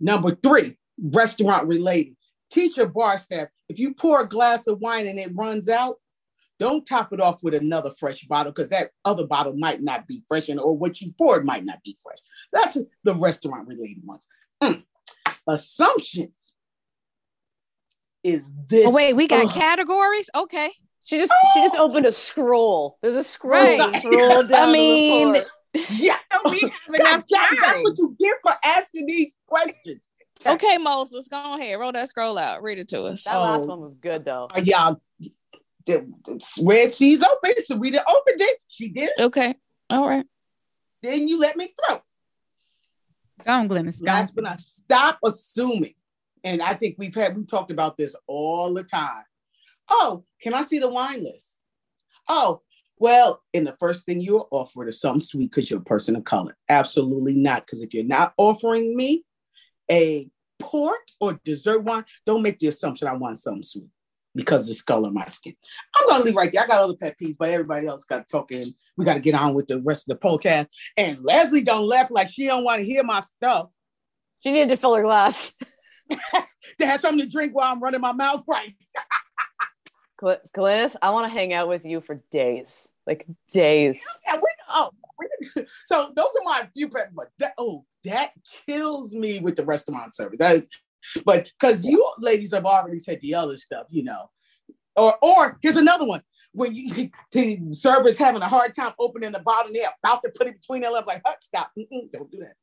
Number three, restaurant related. Teach your bar staff if you pour a glass of wine and it runs out, don't top it off with another fresh bottle because that other bottle might not be fresh and or what you poured might not be fresh. That's the restaurant related ones. Assumptions is this. Oh, wait, we got Ugh. categories. Okay. She just she just opened a scroll. There's a scroll Right. that's rolled down. I mean, to the floor. Yeah. We have God, enough damn, that's what you get for asking these questions. Okay, Moses, go ahead. Roll that scroll out. Read it to us. that last Oh. one was good though. Uh, y'all, the, the Red Sea's open, so we done opened it. She did. Okay. All right. Then you let me through. Go on. Last but not, stop assuming. And I think we've had we talked about this all the time. Oh, can I see the wine list? Oh, well, and the first thing you're offered is something sweet because you're a person of color. Absolutely not. Because if you're not offering me a port or dessert wine, don't make the assumption I want something sweet because of the color of my skin. I'm gonna leave right there. I got other pet peeves, but everybody else got talking. We got to get on with the rest of the podcast. And Leslie don't laugh like she don't want to hear my stuff. She needed to fill her glass. to have something to drink while I'm running my mouth right. Gl- Glynis, I want to hang out with you for days, like days. Yeah, we oh, we- so those are my few pet, but that oh, that kills me with the restaurant service. That is, but because you ladies have already said the other stuff, you know. Or or here's another one. When you the server's having a hard time opening the bottle, they're about to put it between their legs, like, "Hut, stop! Mm-mm, don't do that.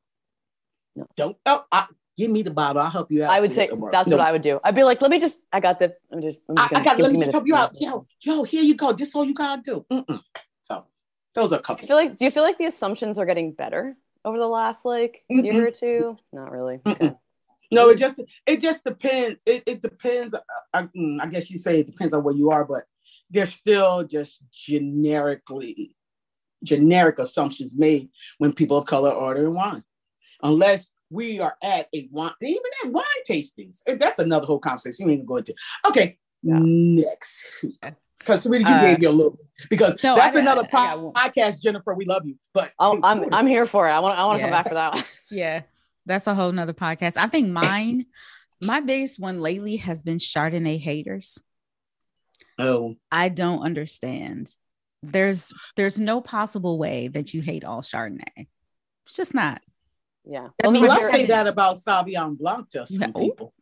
No. Don't. Oh, I, give me the bottle. I'll help you out. I would say whatever. that's No, what I would do. I'd be like, let me just, I got the, I'm just, I'm just I got. Let me just help you out. Yo, yo, here you go. This all you gotta do. Mm-mm. So those are a couple. I feel like, do you feel like the assumptions are getting better over the last like Mm-mm. year or two? Not really. Okay. No, it just it just depends. It, it depends. uh, I, mm, I guess you say it depends on where you are, but there's still just generically generic assumptions made when people of color order wine, unless we are at a wine, even at wine tastings. That's another whole conversation. You ain't gonna go into. Okay, Yeah. next. Because Sarita, you Uh, gave me a little because no, that's I got- another I po- one. podcast. Jennifer, we love you, but I'll, I'm, I'm here for it. I want, I want to come back for that one. Yeah, that's a whole nother podcast. I think mine, my biggest one lately has been Chardonnay haters. oh, I don't understand. There's there's no possible way that you hate all Chardonnay. It's just not. Yeah. That Those are well, I say that about Sauvignon Blanc to some Yeah. people.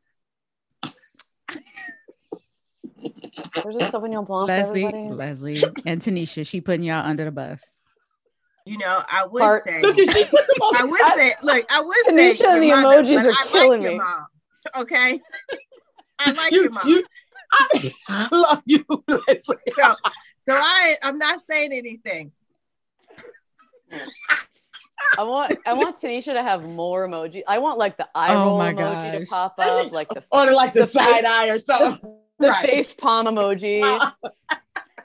There's a Sauvignon Blanc Leslie, everybody. Leslie, and Tanisha, she putting y'all under the bus. You know, I would Part- say, Look she put the most I would say, look, I would Tanisha say, and the mother, emojis but are I killing like your me. mom. Okay, I like you, your mom. you, I love you, Leslie. so, so I, I'm not saying anything. I want I want Tanisha to have more emoji. I want like the eye Oh roll my emoji to pop up, like the Or like the, The side face- eye or something. the Right. face palm emoji.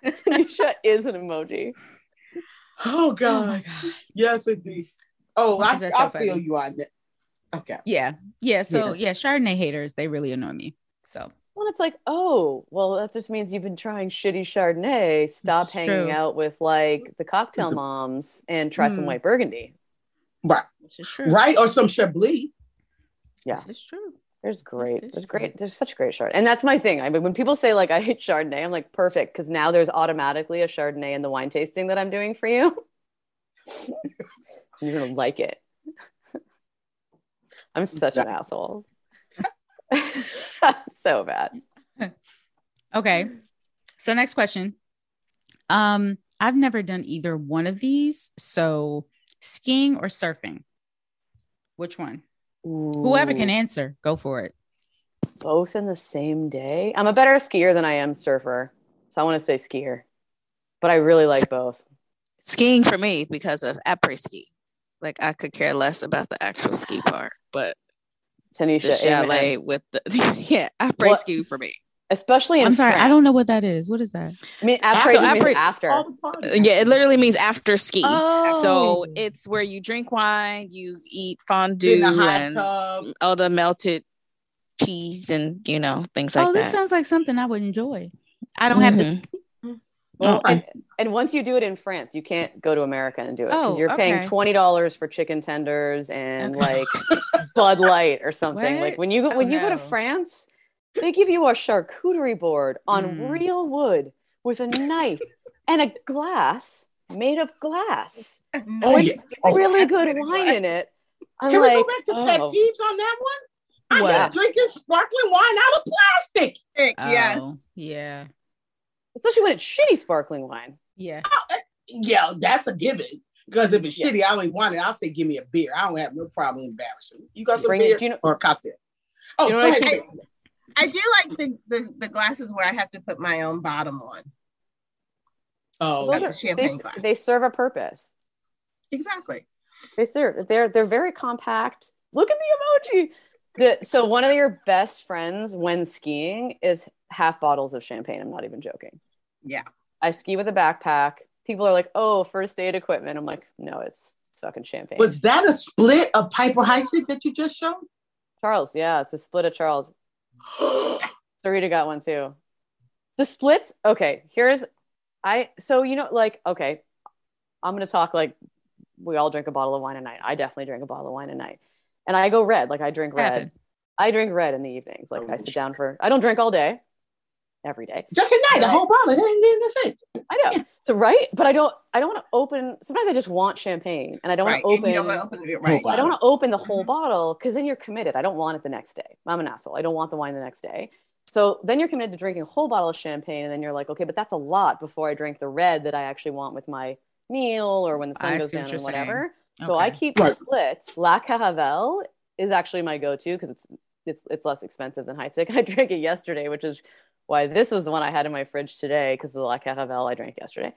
Tanisha is an emoji. Oh God. yes, indeed. Oh, I, so I feel you on that. Okay. Yeah, yeah. So yeah. Chardonnay haters, they really annoy me. So Well, it's like, oh, well, that just means you've been trying shitty Chardonnay. Stop It's hanging true. out with like the cocktail Mhm. moms and try some Mm. white burgundy. Right. which is true. Right. Or some Chablis. Yeah. This is true. There's great. is There's great. There's such great Chardonnay. And that's my thing. I mean, when people say like I hate Chardonnay, I'm like perfect because now there's automatically a Chardonnay in the wine tasting that I'm doing for you. You're gonna like it. I'm such an asshole. so bad. Okay. So next question. Um, I've never done either one of these. So skiing or surfing? Which one? Whoever can answer, go for it. both in the same day. I'm a better skier than I am surfer, so I want to say skier. But I really like both. Skiing for me because of après ski. Like I could care less about the actual ski part, but the Tanisha, chalet amen. with the yeah après What- ski for me. Especially in I'm sorry, I don't know what that is. What is that? I mean. After- Après so just means after. All the parties. Uh, Yeah, it literally means after ski. Oh. So it's where you drink wine, you eat fondue, and tub. all the melted cheese and you know things like that. oh, this that. sounds like something I would enjoy. I don't have to. Well, Okay. and, and once you do it in France, you can't go to America and do it because Oh, you're paying okay. twenty dollars for chicken tenders and Okay. like Bud Light or something. What? Like when you go Oh, when you go to. France, they give you a charcuterie board on Mm. real wood with a knife and a glass made of glass, Oh, with yeah. Oh, really good wine good. in it. I'm Can like, we go back to pet oh. peeves on that one? I What? hate drinking sparkling wine out of plastic. Oh, yes. Yeah. especially when it's shitty sparkling wine. Yeah. Yeah, that's a given. Because if it's Yeah. shitty, I don't want it. I'll say, give me a beer. I don't have no problem embarrassing. You got some Bring it- beer do you know- or a cocktail? Oh, you know go ahead. I do like the, the the glasses where I have to put my own bottom on. Oh, Those the champagne they, glass. they serve a purpose. Exactly. They serve. They're they're very compact. Look at the emoji. The, so one of your best friends when skiing is half bottles of champagne. I'm not even joking. Yeah. I ski with a backpack. People are like, "Oh, first aid equipment." I'm like, "No, it's, it's fucking champagne." was that a split of Piper Heidsieck that you just showed? Charles? Yeah, it's a split of Charles. Sarita got one too. The splits. Okay, here's I. So you know, like, okay, I'm gonna talk like we all drink a bottle of wine a night. I definitely drink a bottle of wine a night, and I go red. Like I drink red. Happen. I drink red in the evenings. Like I Oh, sit down for. I don't drink all day. Every day. Just at night, the Right. whole bottle. And then that's it. I know. So right, but I don't. I don't want to open. Sometimes I just want champagne, and I don't right. want to open. don't open it right. I don't want to open the whole Mhm. bottle because then you're committed. I don't want it the next day. I'm an asshole. I don't want the wine the next day. So then you're committed to drinking a whole bottle of champagne, and then you're like, okay, but that's a lot before I drink the red that I actually want with my meal or when the sun I goes see what down you're and whatever. So I keep Right. splits. La Caravelle is actually my go-to because it's it's it's less expensive than Heidsieck. I drank it yesterday, which is why this is the one I had in my fridge today because the La Caravelle I drank yesterday.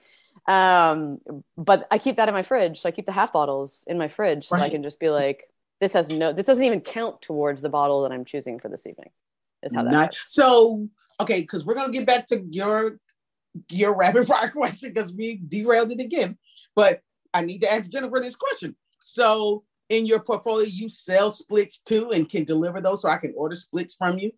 Um, but I keep that in my fridge, so I keep the half bottles in my fridge, so I can just be like, this has no, this doesn't even count towards the bottle that I'm choosing for this evening. Is how that works. So, okay, because we're gonna get back to your your rapid fire question because we derailed it again. But I need to ask Jennifer this question. So, in your portfolio, you sell splits too, and can deliver those, so I can order splits from you.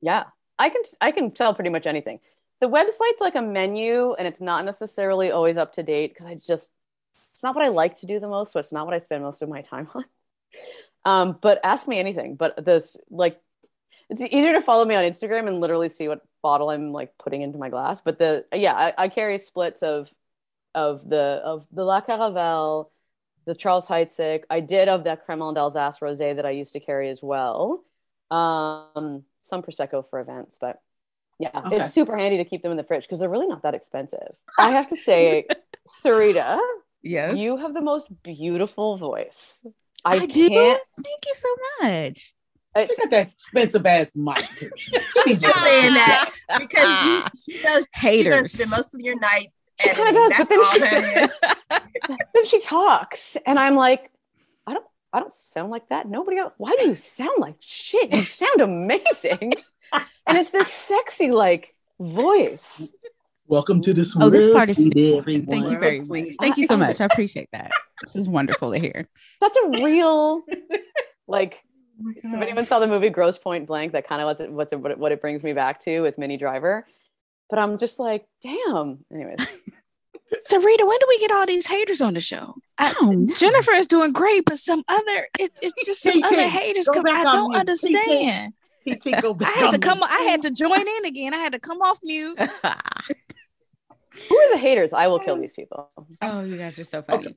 Yeah, I can I can tell pretty much anything. The website's like a menu, and it's not necessarily always up to date because I just it's not what I like to do the most, so it's not what I spend most of my time on. Um, but ask me anything. But this like it's easier to follow me on Instagram and literally see what bottle I'm like putting into my glass. But the yeah, I, I carry splits of of the of the La Caravelle, the Charles Heidsieck. I did of that Cremant d'Alsace rosé that I used to carry as well. Um, some prosecco for events, but yeah, Okay. it's super handy to keep them in the fridge because they're really not that expensive. I have to say, Sarita, Yes. you have the most beautiful voice. I, I, do. Thank you so much. You It's, got that expensive ass mic. She's just saying that because you, she does, she does Haters. spend most of your nights. She kinda does, but then she- then she talks, and I'm like, I don't, sound like that. Nobody else. Why do you sound like shit? You sound amazing, and it's this sexy like voice. Welcome to this. Oh, this part is- Suite, everyone. Thank you very much. Thank you so much. I appreciate that. This is wonderful to hear. That's a real, like, Oh if anyone saw the movie Grosse Pointe Blank, that kind of what's it, what's it, what it, what it brings me back to with Minnie Driver. But I'm just like, damn. Anyways, Sarita, when do we get all these haters on the show? I, Oh, no. Jennifer is doing great, but some other it, it's just some other haters. Come, I don't mute. understand. PT, go back I had to come. mute. I had to join in again. I had to come off mute. who are the haters? I will kill oh. these people. Oh, you guys are so funny.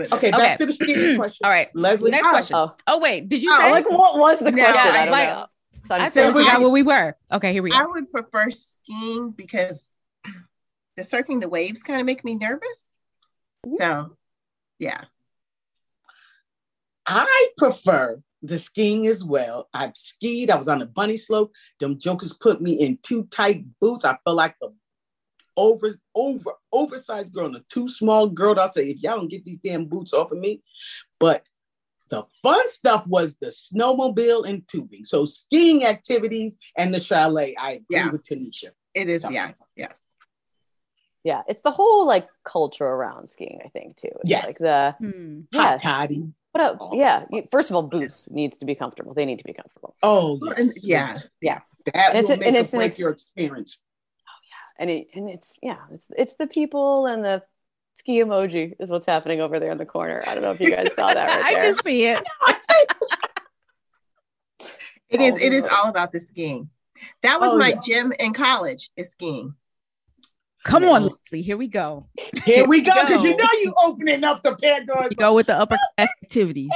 Okay, okay, back to the skiing question. All right. Leslie. Next Oh, question. Oh, Oh, wait. Did you Oh, say? like what was the No, question? I- I don't like, know. So I'm said we got where we were. Okay, here we go. I would prefer skiing because the surfing the waves kind of make me nervous. So, yeah. I prefer the skiing as well. I've skied. I was on the bunny slope. Them jokers put me in too tight boots. I felt like the over, over, oversized girl and a too small girl. I say, if y'all don't get these damn boots off of me. But the fun stuff was the snowmobile and tubing. So skiing activities and the chalet. I agree Yeah. with Tanisha. It is, Something. yes, yes. Yeah, it's the whole like culture around skiing. I think too. It's Yes. like the Hmm. Hot yes. toddy. But uh, yeah, first of all, boots needs to be comfortable. They need to be comfortable. Oh, Well, yes. and- yes. Yeah. That And it's will a- make and or it's an break ex- your experience. Oh yeah, and it and it's yeah, it's it's the people and the ski emoji is what's happening over there in the corner. I don't know if you guys saw that right I there. can see it. It is, it is all about the skiing. That was Oh, my yeah. gym in college, is skiing. Come on, Leslie. Here we go. Here we go, because you know you opening up the Pandora's We go with the upper class activities.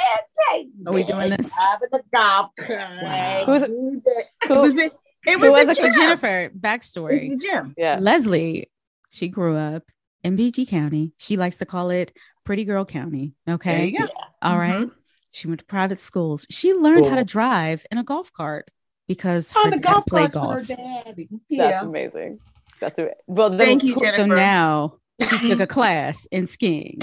Are we doing this? Having a golf Wow. Who's- It Who- was, it, it was was a it? So gym. Jennifer, It backstory. was a gym. yeah. Leslie, she grew up in PG County. She likes to call it Pretty Girl County. Okay. There you go. All Mhm. right. She went to private schools. She learned how to drive in a golf cart because on her the dad golf played golf. her daddy. That's Yeah. amazing. That's a, well. Thank you, Jennifer. So now she took a class in skiing.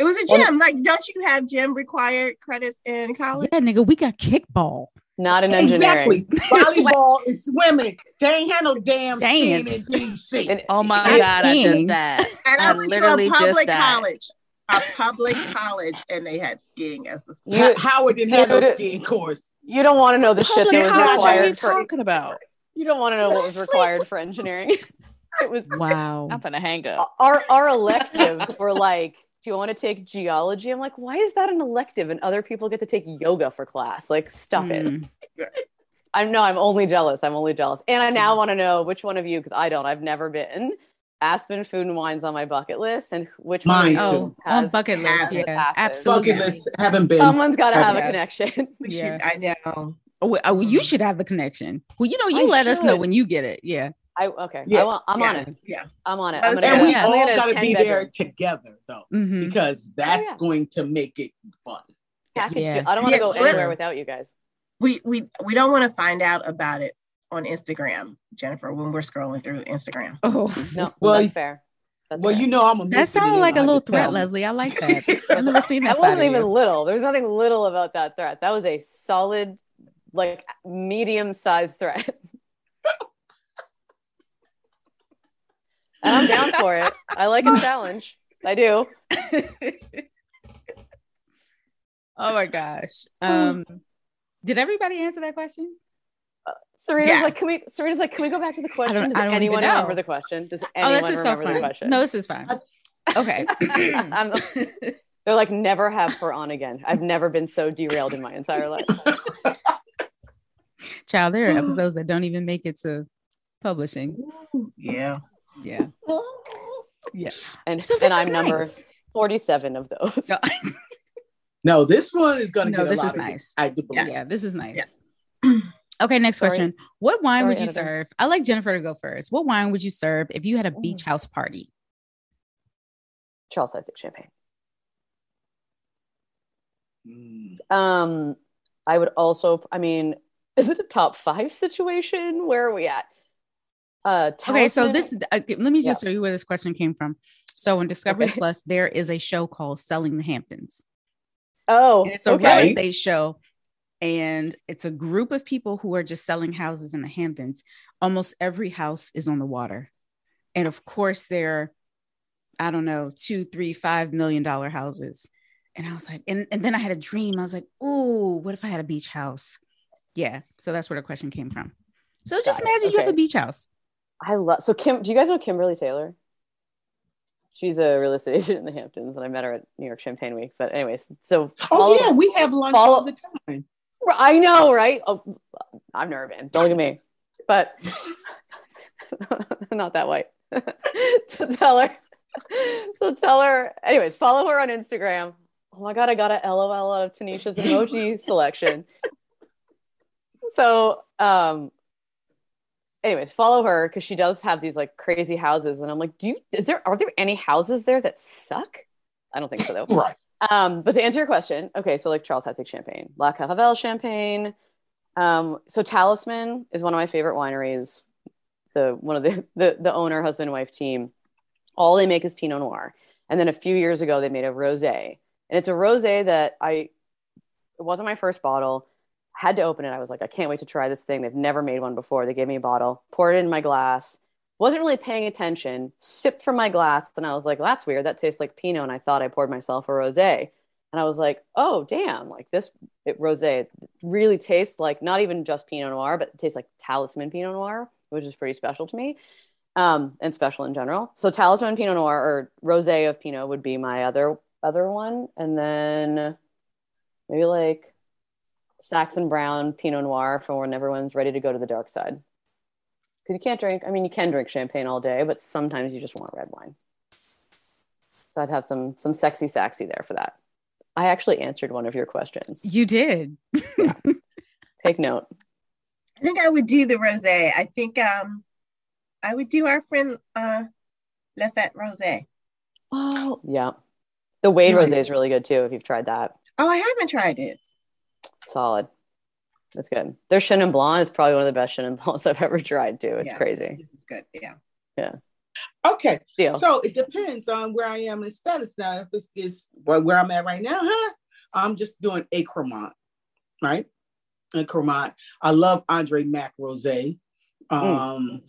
It was a Well- gym. Like, don't you have gym required credits in college? Yeah, nigga, we got kickball. Not in engineering. Exactly. Volleyball and swimming. They ain't had no damn skiing in Dance. DC. And- Oh my I'm god, I just skiing. died. And I, I went literally to a public college, a public college, and they had skiing as a sport. You- Howard didn't have no skiing course. You don't want to know the shit Public that was college, what are you required for. talking about? You don't want to know what was required for engineering. it was Wow. I'm gonna hang up. our our electives were like, do you want to take geology? I'm like, why is that an elective? And other people get to take yoga for class. Like, stop it. Mm. I'm no, I'm only jealous. I'm only jealous. And I now want to know which one of you, because I don't, I've never been. Aspen Food and Wine's on my bucket list, and which Mine one of you too. Oh, on bucket list, yeah, absolutely. Bucket list haven't been. Someone's got to have a Yeah. connection. We Yeah. should, I know. Oh, well, oh, you should have the connection. Well, you know, you I let us know when you get it. Yeah. I okay. Yeah. I want, I'm on it. Yeah. I'm on it. I'm gonna know. and we get- all gonna get a got to 10 be there together though, Mhm. because that's yeah. going to make it fun. Package Yeah. I don't want to Yeah, go anywhere without you guys. We we we don't want to find out about it on Instagram, Jennifer, when we're scrolling through Instagram. Oh, No, Well, that's fair. That's Well, fair. you know I'm a. that sounded like a little threat, Leslie. I like that. I've never seen that. that wasn't even little. There's nothing little about that threat. That was a solid, like medium-sized threat. and I'm down for it. I like a challenge. I do. oh my gosh. Um, did everybody answer that question? Serena's Yes. like, can we? Serena's like, can we go back to the question? don't- Does anyone remember the question? Does Oh, anyone this is so remember the question? No, this is fine. Okay. I'm- they're like, never have her on again. I've never been so derailed in my entire life. Child, there are episodes that don't even make it to publishing. Yeah. Yeah. Yeah. And, So and this I'm is number 47 of those. No, No, this one is going to No, get this a lot is of nice. I do believe. yeah, this is nice. Yeah. Okay, next Sorry. question. What wine Sorry, would you editor. serve? I like Jennifer to go first. What wine would you serve if you had a beach house party? Charles Heidsieck champagne. Mm. Um, I would also, I mean, is it a top five situation? Where are we at? Uh, Okay, so this uh, let me just show you where this question came from. So on Discovery Okay. Plus, there is a show called Selling the Hamptons. Oh, And it's a real estate show, and it's a group of people who are just selling houses in the Hamptons. Almost every house is on the water, and of course, they're I don't know two, three, five million dollar houses. And I was like, and, and then I had a dream. I was like, ooh, what if I had a beach house? Yeah, so that's where the question came from. So just Got it. imagine you have a beach house. I love. So Kim, do you guys know Kimberly Taylor? She's a real estate agent in the Hamptons, and I met her at New York Champagne Week. But anyways, so Oh follow- yeah, we have lunch follow- all the time. I know, right? Oh, I've never been. Don't look at me. But not that white. so tell her. So tell her. Anyways, follow her on Instagram. Oh my god, I got a LOL out of Tanisha's emoji selection. So, um, anyways, follow her because she does have these like crazy houses, and I'm like, do you? Is there? Are there any houses there that suck? I don't think so though. Right. Um, but to answer your question, okay, so like Charles Heidsieck champagne, La Caravelle champagne. Um, so Talisman is one of my favorite wineries. The one of the the, the owner, husband, wife team. All they make is Pinot Noir. And then a few years ago, they made a rosé, and it's a rosé that I. It wasn't my first bottle. Had to open it. I was like, I can't wait to try this thing. They've never made one before. They gave me a bottle, poured it in my glass. Wasn't really paying attention. Sipped from my glass, and I was like, "That's weird. That tastes like Pinot." And I thought I poured myself a rosé, and I was like, "Oh, damn! Like this it, rosé really tastes like not even just Pinot Noir, but it tastes like Talisman Pinot Noir, which is pretty special to me, um, and special in general. So Talisman Pinot Noir or rosé of Pinot would be my other other one, and then maybe like Saxon Brown Pinot Noir for when everyone's ready to go to the dark side. Because you can't drink, I mean, you can drink champagne all day, but sometimes you just want red wine. So I'd have some some sexy saxy there for that. I actually answered one of your questions. You did. Take note. I think I would do the rosé. I think um I would do our friend uh Lafette Rosé. Oh, yeah. The Wade Yeah. rosé is really good too if you've tried that. Oh, I haven't tried it. Solid. That's good. Their Chenin Blanc is probably one of the best Chenin Blancs I've ever tried too. It's Yeah. crazy. This is good. Yeah. Yeah. Okay. Deal. So it depends on where I am in status now. If it's this where, where I'm at right now, huh? I'm just doing a Cremant, right? A Cremant. I love Andre Mack Rose. Um,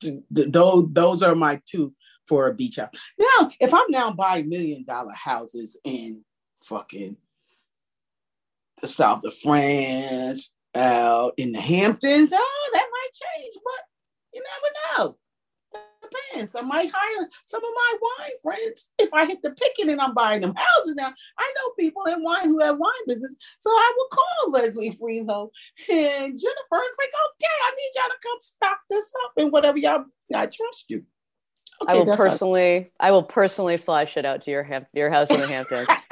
th- th- those those are my two for a beach house. Now, if I'm now buying million dollar houses in fucking the south of France, out in the Hamptons, oh, that might change, but you never know. Depends. I might hire some of my wine friends if I hit the picking and I'm buying them houses now. I know people in wine who have wine business, so I will call Leslie Freelo and Jennifer. It's like, okay, I need y'all to come stock this up and whatever y'all. I trust you. I will personally, I will personally fly shit out to your your house in the Hamptons.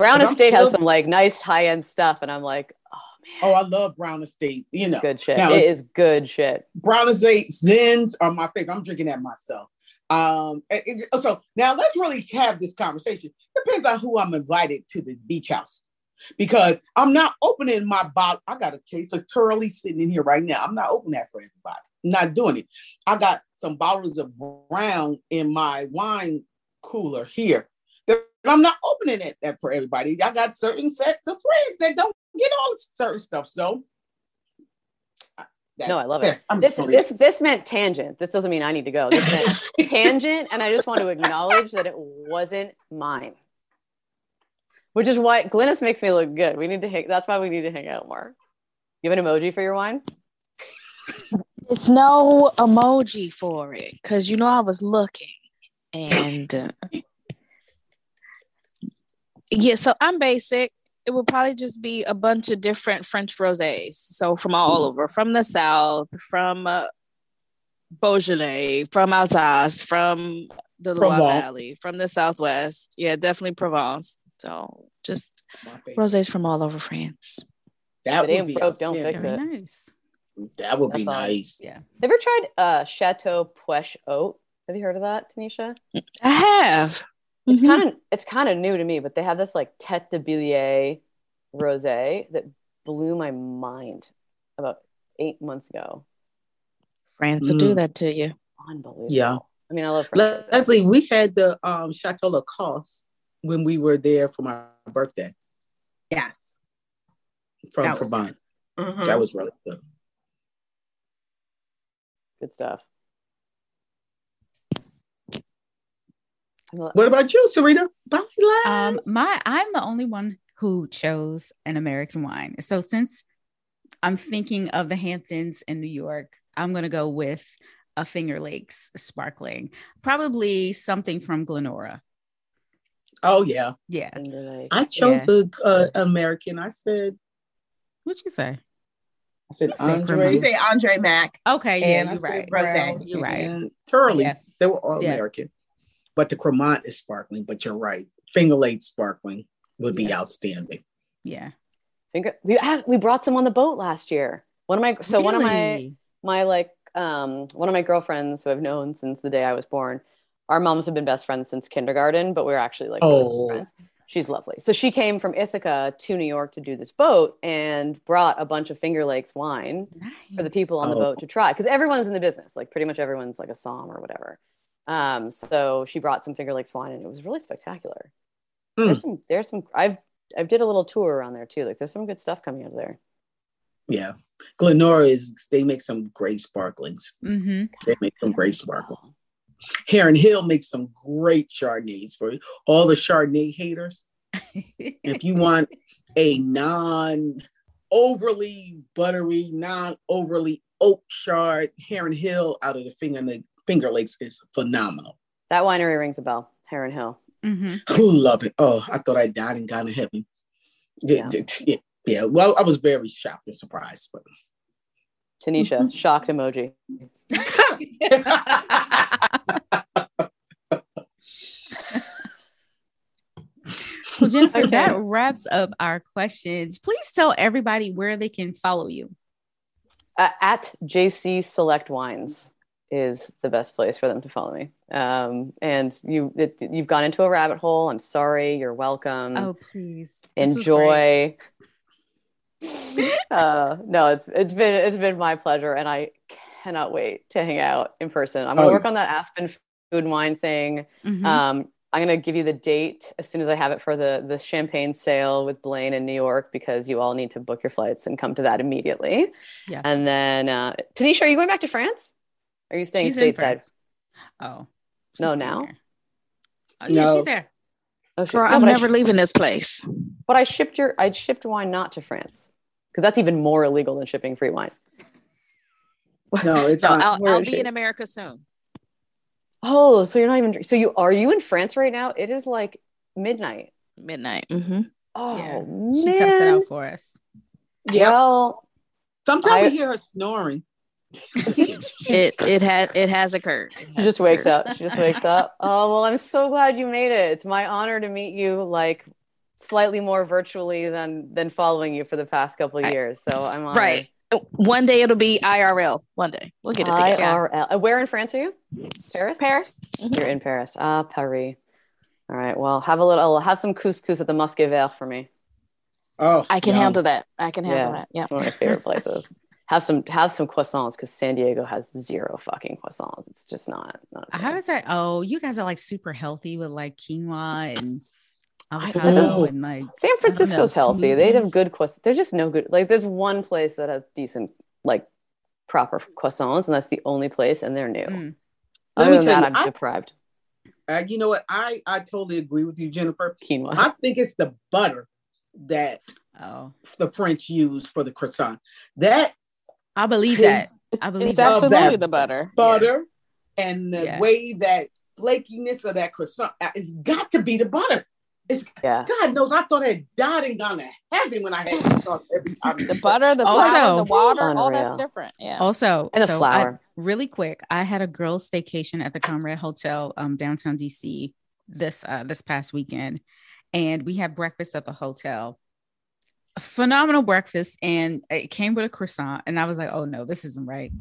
Brown Estate has some like nice high end stuff, and I'm like, oh man. Oh, I love Brown Estate. You know, good shit. Now- it is good shit. Brown Estate Zins are my favorite. I'm drinking that myself. Um, it- so now let's really have this conversation. Depends on who I'm invited to this beach house, because I'm not opening my bottle. I got a case of Turley sitting in here right now. I'm not opening that for everybody. I'm not doing it. I got some bottles of Brown in my wine cooler here. That I'm not opening it that for everybody. I got certain sets of friends that don't get all certain stuff. So. uh, No, I love it. that's- This this this meant tangent. This doesn't mean I need to go. This meant tangent, and I just want to acknowledge that it wasn't mine. Which is why Glynis makes me look good. We need to hang. That's why we need to hang out more. You have an emoji for your wine? It's no emoji for it because you know I was looking and uh, yeah, so I'm basic. It would probably just be a bunch of different French rosés. So from all over, from the south, from uh, Beaujolais, from Alsace, from the Loire Valley, from the southwest. Yeah, definitely Provence. So just rosés from all over France. That would be broke, don't fix Very it. nice. That would be That's all. nice. Yeah. Have ever tried uh, Chateau Puech Haute? Have you heard of that, Tanisha? I have. It's Mhm. kind of it's kind of new to me, but they have this like Tête de Bélier rosé that blew my mind about eight months ago. France will do Mm. that to you. Unbelievable. Yeah. I mean, I love Le- Leslie, we had the um, Chateau La Coste when we were there for my birthday Yes. from That was Provence. Mhm. That was really good. Good stuff. I'm a- What about you, Serena? Bye, Um, my I'm the only one who chose an American wine. So since I'm thinking of the Hamptons in New York, I'm gonna go with a Finger Lakes sparkling, probably something from Glenora. oh yeah, Yeah, I chose a uh, American. I said, what'd you say? I said You said Andre. You say Andre Mack. Okay, yeah, you're right. Brown You're right. Turley. Yeah. They were all Yeah. American, but the Cremant is sparkling. But you're right, Finger Lake sparkling would be Yeah. outstanding. Yeah. Finger. We we brought some on the boat last year. One of my so one of my my like um one of my girlfriends who I've known since the day I was born. Our moms have been best friends since kindergarten, but we're actually like really Oh. friends. She's lovely. So she came from Ithaca to New York to do this boat and brought a bunch of Finger Lakes wine for the people on the Oh. boat to try because everyone's in the business. Like pretty much everyone's like a som or whatever. Um, so she brought some Finger Lakes wine and it was really spectacular. Mm. There's some there's some I've I've did a little tour around there too. Like there's some good stuff coming out of there. Yeah, Glenora is. They make some great sparklings. Mm-hmm. They make some great sparkling. Heron Hill makes some great Chardonnays for all the Chardonnay haters. If you want a non overly buttery, non overly oak chard, Heron Hill out of the Finger, Finger Lakes is phenomenal. That winery rings a bell, Heron Hill. mm-hmm. Love it. Oh, I thought I died and got in heaven. Yeah. yeah. yeah. Well, I was very shocked and surprised, but Tanisha, shocked emoji. Well, Jennifer, Okay. that wraps up our questions. Please tell everybody where they can follow you. Uh, at JC Select Wines is the best place for them to follow me. Um, and you it, you've gone into a rabbit hole. I'm sorry. You're welcome. Oh, please. This was great. Enjoy. uh, no, it's it's been it's been my pleasure, and I cannot wait to hang out in person. I'm gonna Oh, work on that Aspen food and wine thing. Mhm. Um, I'm gonna give you the date as soon as I have it for the the champagne sale with Blaine in New York because you all need to book your flights and come to that immediately. Yeah. And then uh, Tanisha, are you going back to France? Are you staying She's in stateside? France. Oh. No, now? there. Oh, yeah, No. she's there. Oh, shit. Girl, No, I'm never sh- leaving this place. but I shipped your I shipped wine not to France because that's even more illegal than shipping free wine. no, it's No, not. I'll, I'll be in America soon. Oh, so you're not even. So you are you in France right now? It is like midnight. Midnight. hmm Oh Yeah, man. She tested out for us. Yeah. Well, Sometimes I- we hear her snoring. It it has it has occurred. It she has just wakes up. She just wakes up. Oh well, I'm so glad you made it. It's my honor to meet you like slightly more virtually than than following you for the past couple of Right. years. So I'm honored. Right. One day it'll be IRL. One day we'll get it together. IRL. Where in France are you? Paris. Paris. You're in Paris. Ah, Paris. All right. Well, have a little. Have some couscous at the Musquet Vert for me. Oh, I can yum. handle that. I can handle Yeah. that. Yeah. One of my favorite places. have some have some croissants because San Diego has zero fucking croissants. It's just not. not a How thing. does that? Oh, you guys are like super healthy with like quinoa and avocado and like San Francisco's know, healthy. They have good croissants. There's just no good. Like there's one place that has decent like proper croissants, and that's the only place, and they're new. Mm. Other than that, you, I'm I- deprived. Uh, you know what? I I totally agree with you, Jennifer. Quinoa. I think it's the butter that oh, the French use for the croissant. That I believe that. tastes I believe It's that. Absolutely that. the butter. butter and the Yeah. way that flakiness of that croissant, uh, it's got to be the butter. It's yeah. God knows I thought I had died and gone to heaven when I had croissants every time. The butter, the Also- flour, the water, all that's different. Yeah. Also, And the so flour. I, really quick, I had a girls' staycation at the Conrad Hotel, um, downtown DC this uh this past weekend, and we had breakfast at the hotel. A phenomenal breakfast, and it came with a croissant, and I was like, "Oh no, this isn't right.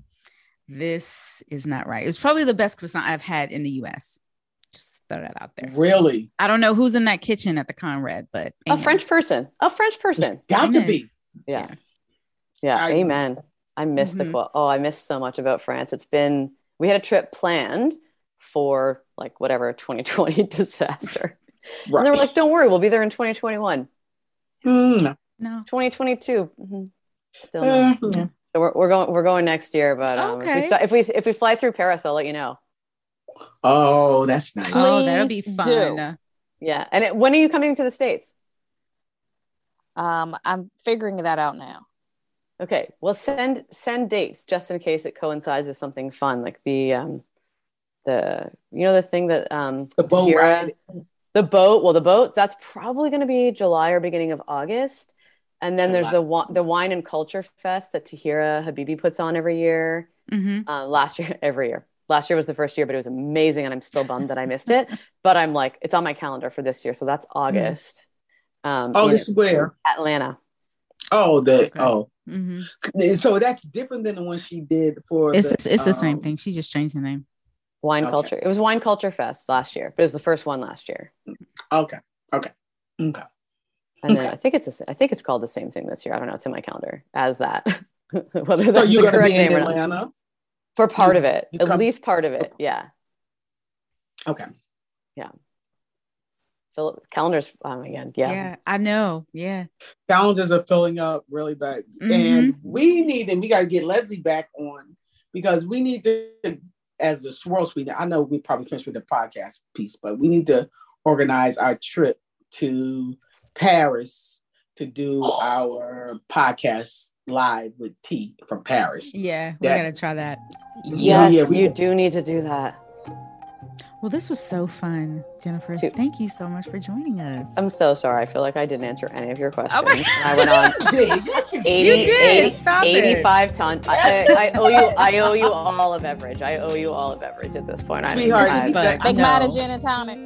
This is not right." It was probably the best croissant I've had in the U.S. Just throw that out there. Really, I don't know who's in that kitchen at the Conrad, but A amen. French person. A French it's person. got to be. Yeah. Yeah. I- amen. I miss the Mhm. quote. Oh, I miss so much about France. It's been we had a trip planned for like whatever 2020 disaster. And they were like, don't worry, we'll be there in 2021. Mm, no. 2022. Mhm. Still no. mm, Mm-hmm. mm. So we're, we're going we're going next year, but um, Okay. if, we, st- if we if we fly through Paris, I'll let you know. Oh, that's nice. Oh, that'll be fun. do. Yeah. And it, when are you coming to the states? Um, I'm figuring that out now. Okay. Well, send send dates just in case it coincides with something fun, like the um the you know the thing that um The boat Tahiirah- ride. the boat. Well, the boat that's probably going to be July or beginning of August. And then there's July. the the wine and culture fest that Tahiirah Habibi puts on every year. Mhm. Uh, last year, every year. Last year was the first year, but it was amazing, and I'm still bummed that I missed it. But I'm like, it's on my calendar for this year, so that's August. Um, Oh, in this where? Atlanta. Oh, the Okay. oh. Mhm. So that's different than the one she did for. It's the, it's the same um, thing. She just changed the name. Wine Okay. culture. It was Wine Culture Fest last year, but it was the first one last year. Okay. Okay. Okay. And then I think it's a, I think it's called the same thing this year. I don't know. It's in my calendar as that. Whether So that's you're the gonna correct be in name or not. Atlanta? For part You- of it, at come- least part of it. Yeah. Okay. Phil, calendars. Oh my god. Yeah. Yeah, I know. Yeah. calendars are filling up really bad. Mhm. And we need, and we got to get Leslie back on because we need to, as the Swirl Suite, I know we probably finished with the podcast piece, but we need to organize our trip to Paris to do our podcast live with T from Paris. Yeah. We That- gotta try that. Yes, Yeah, we- you do need to do that. Well, this was so fun, Jennifer. Too. Thank you so much for joining us. I'm so sorry. I feel like I didn't answer any of your questions. Oh my And I went on Yes, you 80, You did. 80 Stop 85 tons. I, I, I owe you. I owe you all of beverage. I owe you all of beverage at this point. I'm Sweetheart, I'm- this but Big No. Mad and Gin and Tonic.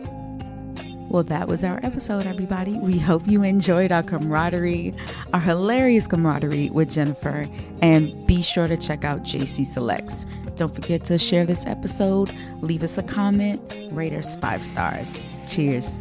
Well, that was our episode, everybody. We hope you enjoyed our camaraderie, our hilarious camaraderie with Jennifer, and be sure to check out JC Selects. Don't forget to share this episode, leave us a comment, rate us five stars. Cheers.